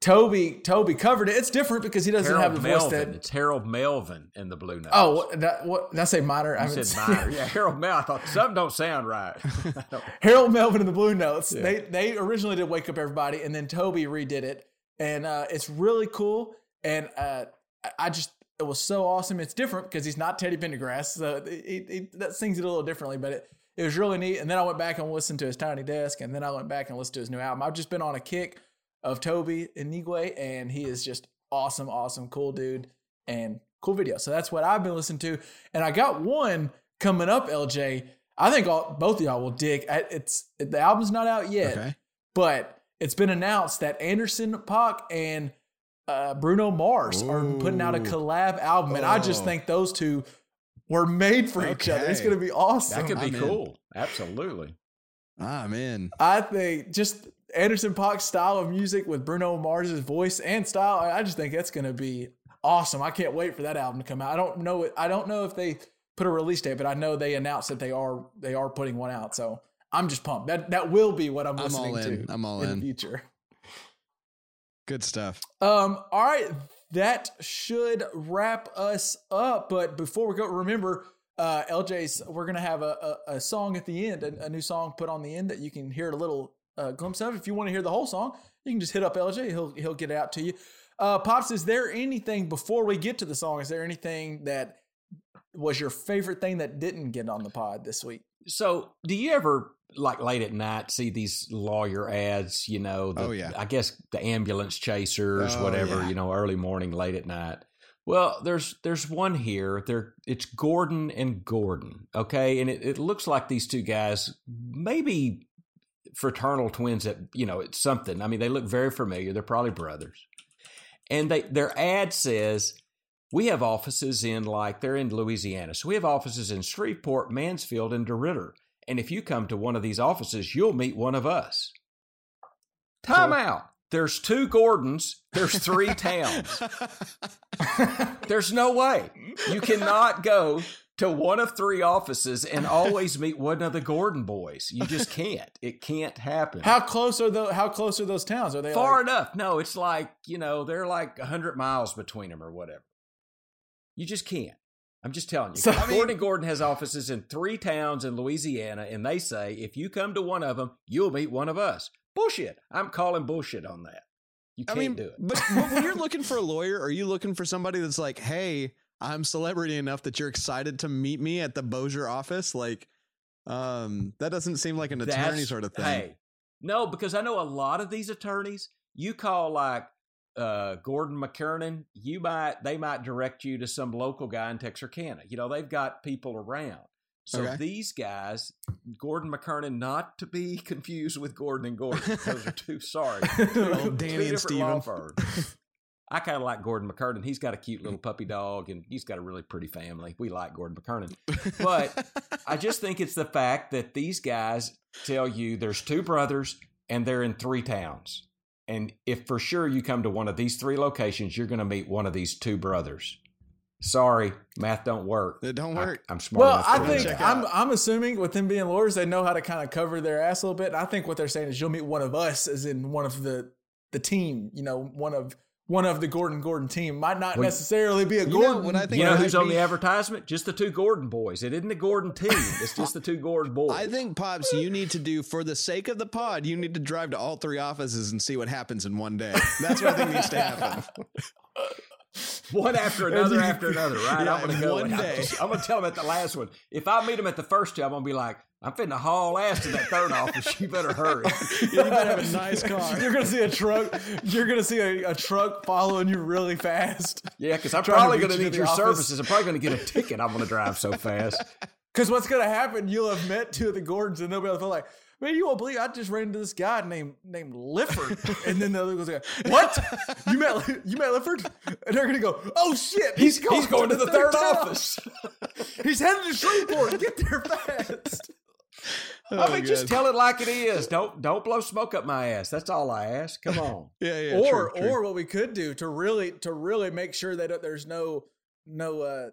Toby, Toby covered it. It's different because he doesn't Harold have the voice Melvin. that. It's Harold Melvin in the Blue Notes. Oh, what, that, what did I say? Minor. I you haven't said seen- minor. [LAUGHS] Yeah, Harold Melvin. I thought something don't sound right. [LAUGHS] Harold Melvin and the Blue Notes. They they originally did Wake Up Everybody, and then Toby redid it, and uh, it's really cool. And uh, I- I just it was so awesome. It's different because he's not Teddy Pendergrass, so he, he, that sings it a little differently, but it it was really neat. And then I went back and listened to his Tiny Desk, and then I went back and listened to his new album. I've just been on a kick of Toby Inigwe, and he is just awesome, awesome, cool dude, and cool video. So that's what I've been listening to, and I got one coming up, LJ. I think all, both of y'all will dig. I- It's the album's not out yet, Okay. but it's been announced that Anderson Paak and uh, Bruno Mars are putting out a collab album, and I just Oh. think those two were made for each other. It's going to be awesome. that could be I'm in. cool. Absolutely. I'm in. I think just Anderson Paak's style of music with Bruno Mars's voice and style. I just think that's going to be awesome. I can't wait for that album to come out. I don't know. it- I don't know if they put a release date, but I know they announced that they are they are putting one out. So I'm just pumped. That that will be what I'm I'm all listening in. to. I'm all in in. the future. Good stuff. Um, all right, that should wrap us up. But before we go, remember, uh, LJ's, we're gonna have a, a, a song at the end, a, a new song put on the end that you can hear a little uh, glimpse of. If you want to hear the whole song, you can just hit up LJ. He'll he'll get it out to you. Uh, Pops, is there anything before we get to the song? Is there anything that was your favorite thing that didn't get on the pod this week? So, do you ever like late at night see these lawyer ads? You know, the, Oh, yeah. I guess the ambulance chasers, Oh, whatever. yeah. You know, early morning, late at night. Well, there's there's one here. There, it's Gordon and Gordon. Okay, and it, it looks like these two guys maybe fraternal twins. That you know, it's something. I mean, they look very familiar. They're probably brothers. And they their ad says we have offices in like they're in Louisiana. So we have offices in Shreveport, Mansfield, and DeRidder. And if you come to one of these offices, you'll meet one of us. Time out. There's two Gordons. There's three [LAUGHS] towns. [LAUGHS] [LAUGHS] There's no way. You cannot go to one of three offices and always meet one of the Gordon boys. You just can't. It can't happen. How close are the How close are those towns? Are they Far like, enough. No, it's like, you know, they're like 100 miles between them or whatever. You just can't. I'm just telling you. So, I mean- Gordon and Gordon has offices in three towns in Louisiana, and they say if you come to one of them, you'll meet one of us. Bullshit. I'm calling bullshit on that. You can't mean, do it. but, but when you're looking for a lawyer, are you looking for somebody that's like, hey, I'm celebrity enough that you're excited to meet me at the Bossier office? Like, um, that doesn't seem like an attorney That's- sort of thing. Hey, no, because I know a lot of these attorneys. You call like uh, Gordon McKernan, you might they might direct you to some local guy in Texarkana. You know, they've got people around. So Okay. these guys, Gordon McKernan, not to be [LAUGHS] confused with Gordon and Gordon. Those are two sorry, [LAUGHS] two Danny and law Steven. firms. [LAUGHS] I kind of like Gordon McKernan. He's got a cute little mm. puppy dog, and he's got a really pretty family. We like Gordon McKernan, [LAUGHS] but I just think it's the fact that these guys tell you there's two brothers and they're in three towns. And if for sure you come to one of these three locations, you're going to meet one of these two brothers. Sorry, math don't work. It don't work. I'm smart. Well, I think. I'm I'm assuming with them being lawyers, they know how to kind of cover their ass a little bit. And I think what they're saying is you'll meet one of us, as in one of the the team. You know, one of one of the Gordon Gordon team might not Well, necessarily be a you know Gordon. what I think you know might who's on the advertisement? Just the two Gordon boys. It isn't the Gordon team. It's just the two Gordon boys. I think, Pops, you need to do, for the sake of the pod, you need to drive to all three offices and see what happens in one day. That's what I think needs to happen. [LAUGHS] one after another after another, right? Yeah, I'm gonna go. one and I'm, just- I'm gonna tell him at the last one. If I meet him at the first two, I'm gonna be like, I'm finna haul ass to that third office. You better hurry. [LAUGHS] You better have a nice car. [LAUGHS] You're gonna see a truck. You're gonna see a, a truck following you really fast. Yeah, because I'm probably to need your office. services. I'm probably to get a ticket. I'm to drive so fast. [LAUGHS] Because what's gonna happen? You'll have met two of the Gordons, and they'll be like, "Man, you won't believe I just ran into this guy named named Lifford." [LAUGHS] and then the other goes, like, "What? You met you met Lifford?" And they're gonna go, "Oh shit, He's, he's going to the third town. office. [LAUGHS] He's headed to Shreveport. Get there fast." [LAUGHS] I mean, just tell it like it is. Don't don't blow smoke up my ass. That's all I ask. Come on. Yeah, yeah. or true, true. or what we could do to really to really make sure that there's no no uh,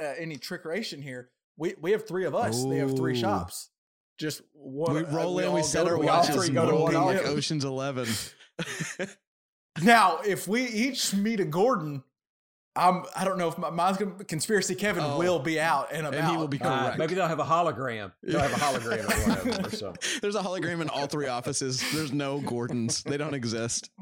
uh any trickeration here. We we have three of us. They have three shops. Just one. we uh, roll in, all we set to our one- all watches, three go to roll one in like. [LAUGHS] Ocean's Eleven. Now, if we each meet a Gordon, I'm I don't know if my, mine's gonna conspiracy Kevin Oh. will be out and about. And he will be Uh, maybe they'll have a hologram. They'll have a hologram at one of them or [LAUGHS] something. There's a hologram in all three offices. There's no Gordons. They don't exist. [LAUGHS]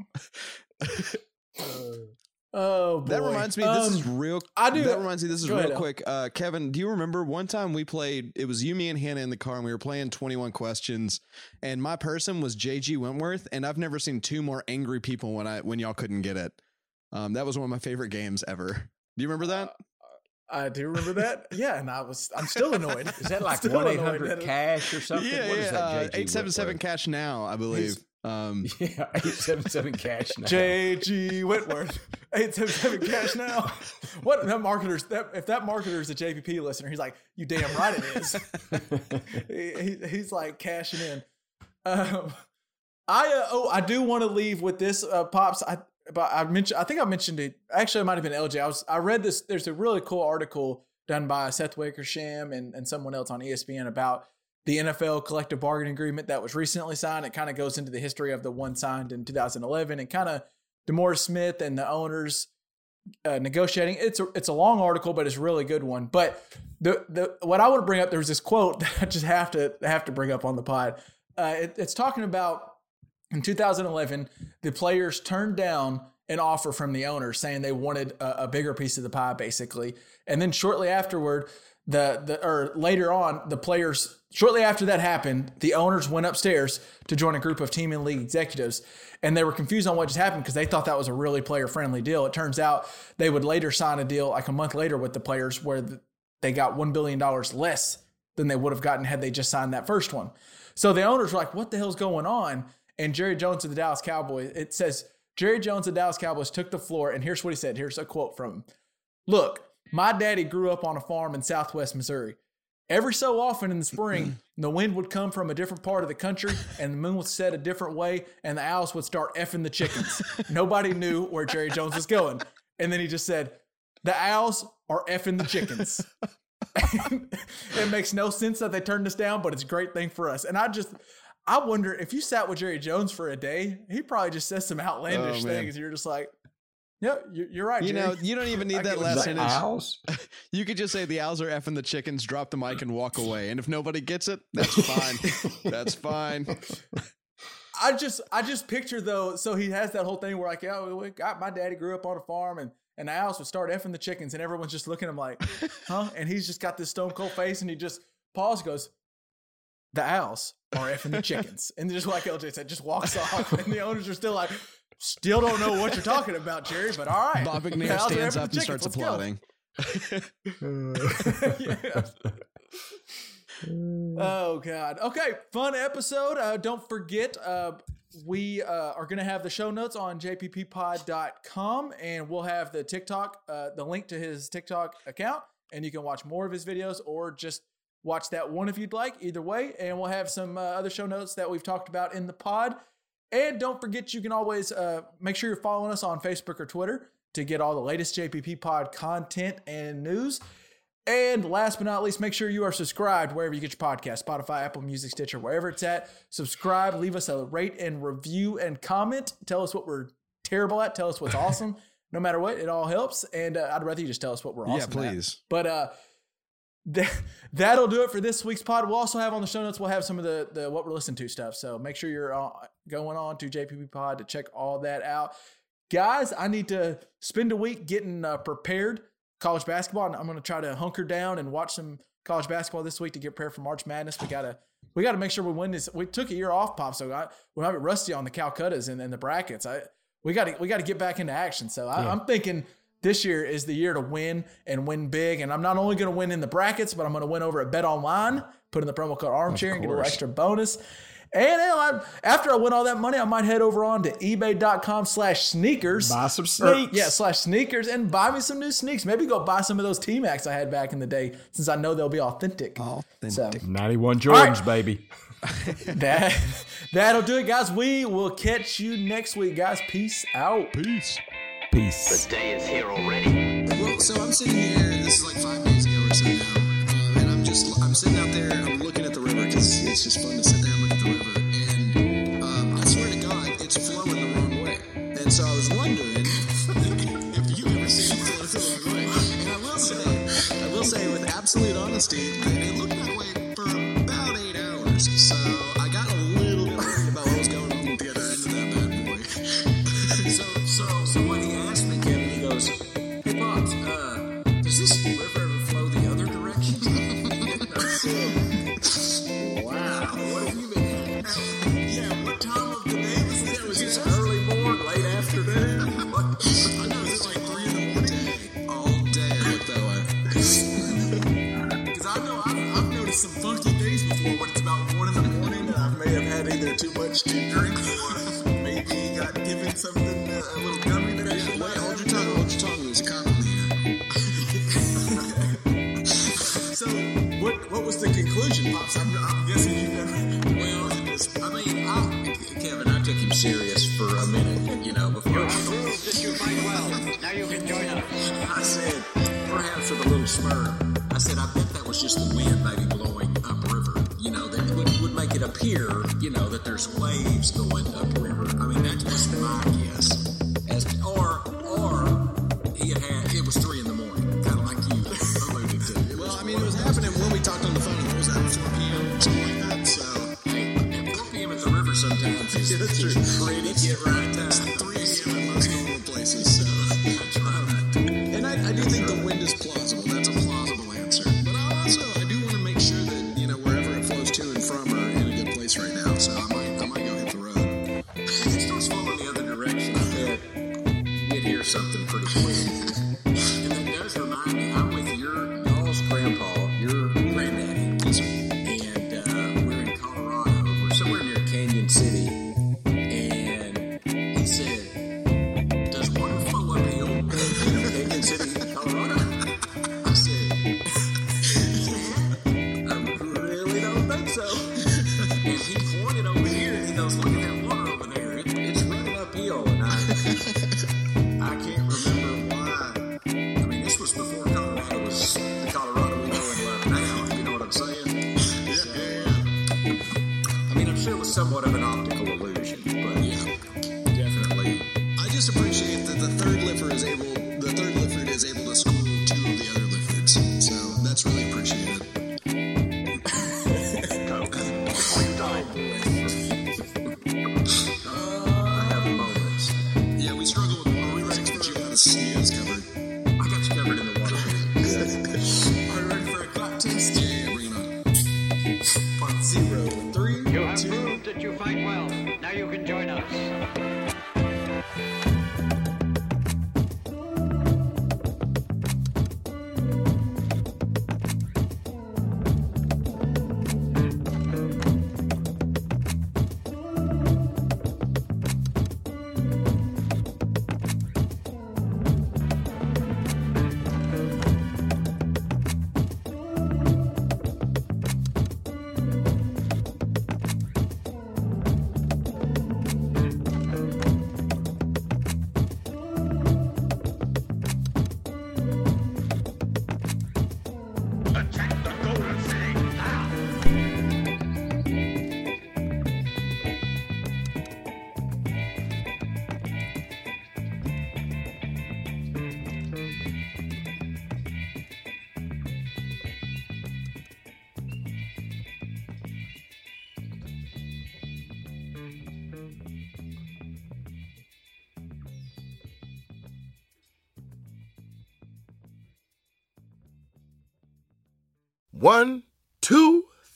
Oh, boy. That reminds me. This is Um, real. I do- That reminds me. This is real ahead, quick. Uh, Kevin, do you remember one time we played? It was you, me, and Hannah in the car, and we were playing Twenty One Questions. And my person was JG Wentworth, and I've never seen two more angry people when I when y'all couldn't get it. Um, that was one of my favorite games ever. Do you remember that? I do remember that. Yeah, and I was I'm still annoyed. Is that like one eight annoyed hundred that- cash or something? yeah, what is yeah. that? uh, Eight seven seven cash now, I believe. Um, [LAUGHS] Yeah, eight seven seven cash. Now. JG Wentworth, [LAUGHS] eight seven seven cash now. What that marketers? That if that marketer's a JPP listener, he's like, you damn right it is. [LAUGHS] he, he- he's like cashing in. Um, I uh, oh I do want to leave with this uh, pops. I but I mentioned I think I mentioned it. Actually, it might have been LJ. I was I read this. There's a really cool article done by Seth Wickersham and and someone else on ESPN about the NFL collective bargaining agreement that was recently signed. It kind of goes into the history of the one signed in 2011 and kind of Demore Smith and the owners uh, negotiating. It's a it's a long article, but it's a really good one. But the the what I want to bring up there was this quote [LAUGHS] that I just have to have to bring up on the pod. Uh, it, it's talking about in 2011 the players turned down an offer from the owners saying they wanted a, a bigger piece of the pie, basically, and then shortly afterward. The, the or later on the players shortly after that happened the owners went upstairs to join a group of team and league executives and they were confused on what just happened because they thought that was a really player friendly deal. It turns out they would later sign a deal like a month later with the players where they got $1 billion less than they would have gotten had they just signed that first one. So the owners were like what the hell's going on? And jerry jones of the dallas cowboys it says jerry jones of the dallas cowboys took the floor and here's what he said. Here's a quote from him. Look my daddy grew up on a farm in southwest missouri Every so often in the [CLEARS THROAT] spring, the wind would come from a different part of the country and the moon would set a different way and the owls would start effing the chickens. [LAUGHS] Nobody knew where Jerry Jones was going. And then he just said, The owls are effing the chickens. [LAUGHS] it makes no sense that they turned us down, but it's a great thing for us. And I just, I wonder if you sat with Jerry Jones for a day, he probably just says some outlandish Oh, things. You're just like, yeah, you're, you're right. You know, you don't even [LAUGHS] need that last sentence. [LAUGHS] You could just say the owls are effing the chickens, drop the mic, and walk [LAUGHS] away. And if nobody gets it, that's fine. that's fine. I just I just picture though. So he has that whole thing where like, yeah, my daddy grew up on a farm, and and the owls would start effing the chickens, and everyone's just looking at him like, huh? And he's just got this stone cold face, and he just pauses, goes, the owls are effing the chickens, and just like LJ said, just walks off, and the owners are still like, still don't know what you're talking about, Jerry, but all right. Bob McNair stands up and starts let's applauding. [LAUGHS] [LAUGHS] Oh God. Okay, fun episode. Uh, don't forget, uh, we uh, are going to have the show notes on jpppod.com, and we'll have the TikTok, uh, the link to his TikTok account, and you can watch more of his videos or just watch that one if you'd like. Either way, and we'll have some uh, other show notes that we've talked about in the pod. And don't forget, you can always uh, make sure you're following us on Facebook or Twitter to get all the latest JPP Pod content and news. And last but not least, make sure you are subscribed wherever you get your podcast Spotify, Apple Music, Stitcher, wherever it's at. Subscribe, leave us a rate and review and comment. Tell us what we're terrible at. Tell us what's [LAUGHS] awesome. No matter what, it all helps. And uh, I'd rather you just tell us what we're Yeah, awesome at. please. But uh, [LAUGHS] that, that'll do it for this week's pod. We'll also have on the show notes, we'll have some of the, the what we're listening to stuff. So make sure you're uh, going on to JPP Pod to check all that out. Guys, I need to spend a week getting uh, prepared college basketball. And I'm going to try to hunker down and watch some college basketball this week to get prepared for March Madness. We got to we got to make sure we win this. We took a year off, pop, so I, we might be rusty on the Calcuttas and, and the brackets. I we got to we got to get back into action. So I, Yeah. I'm thinking this year is the year to win and win big. And I'm not only going to win in the brackets, but I'm going to win over at BetOnline. Put in the promo code Armchair and get a little extra bonus. And hell, after I win all that money, I might head over on to ebay.com slash sneakers. Buy some Or, yeah, slash sneakers and buy me some new sneaks. Maybe go buy some of those T Macs I had back in the day since I know they'll be authentic. Authentic. So 91 Jordans, baby. [LAUGHS] that, that'll do it, guys. We will catch you next week, guys. Peace out. Peace. Peace. The day is here already. Well, so I'm sitting here. This is like five days ago or so now, um, and I'm just I'm sitting out there. I'm looking at the river because it's just fun to sit there river. And um, I swear to God, it's flowing the wrong way. And so I was wondering if you've ever seen it flow the wrong way. And I will say, I will say with absolute honesty, it looked that way for about eight hours. So what was the conclusion, Pops? I'm, I'm guessing you never. Well, I mean, I, Kevin, I took him serious for a minute, you know, before. I Proved that you fight well. Now you can join us. I said, perhaps with a little smirk, I said, I bet that was just the wind maybe blowing upriver, you know, that would, would make it appear, you know, that there's waves going upriver. I mean, that's just my guess. As or, or he had had, it was three in the morning, that's true. pretty get right it's time. 3 a.m. in most places. So, That's and I, do think the wind is plausible. That's a plausible answer. But also, I do want to make sure that you know wherever it flows to and from are in a good place right now. So I might, I might go hit the road.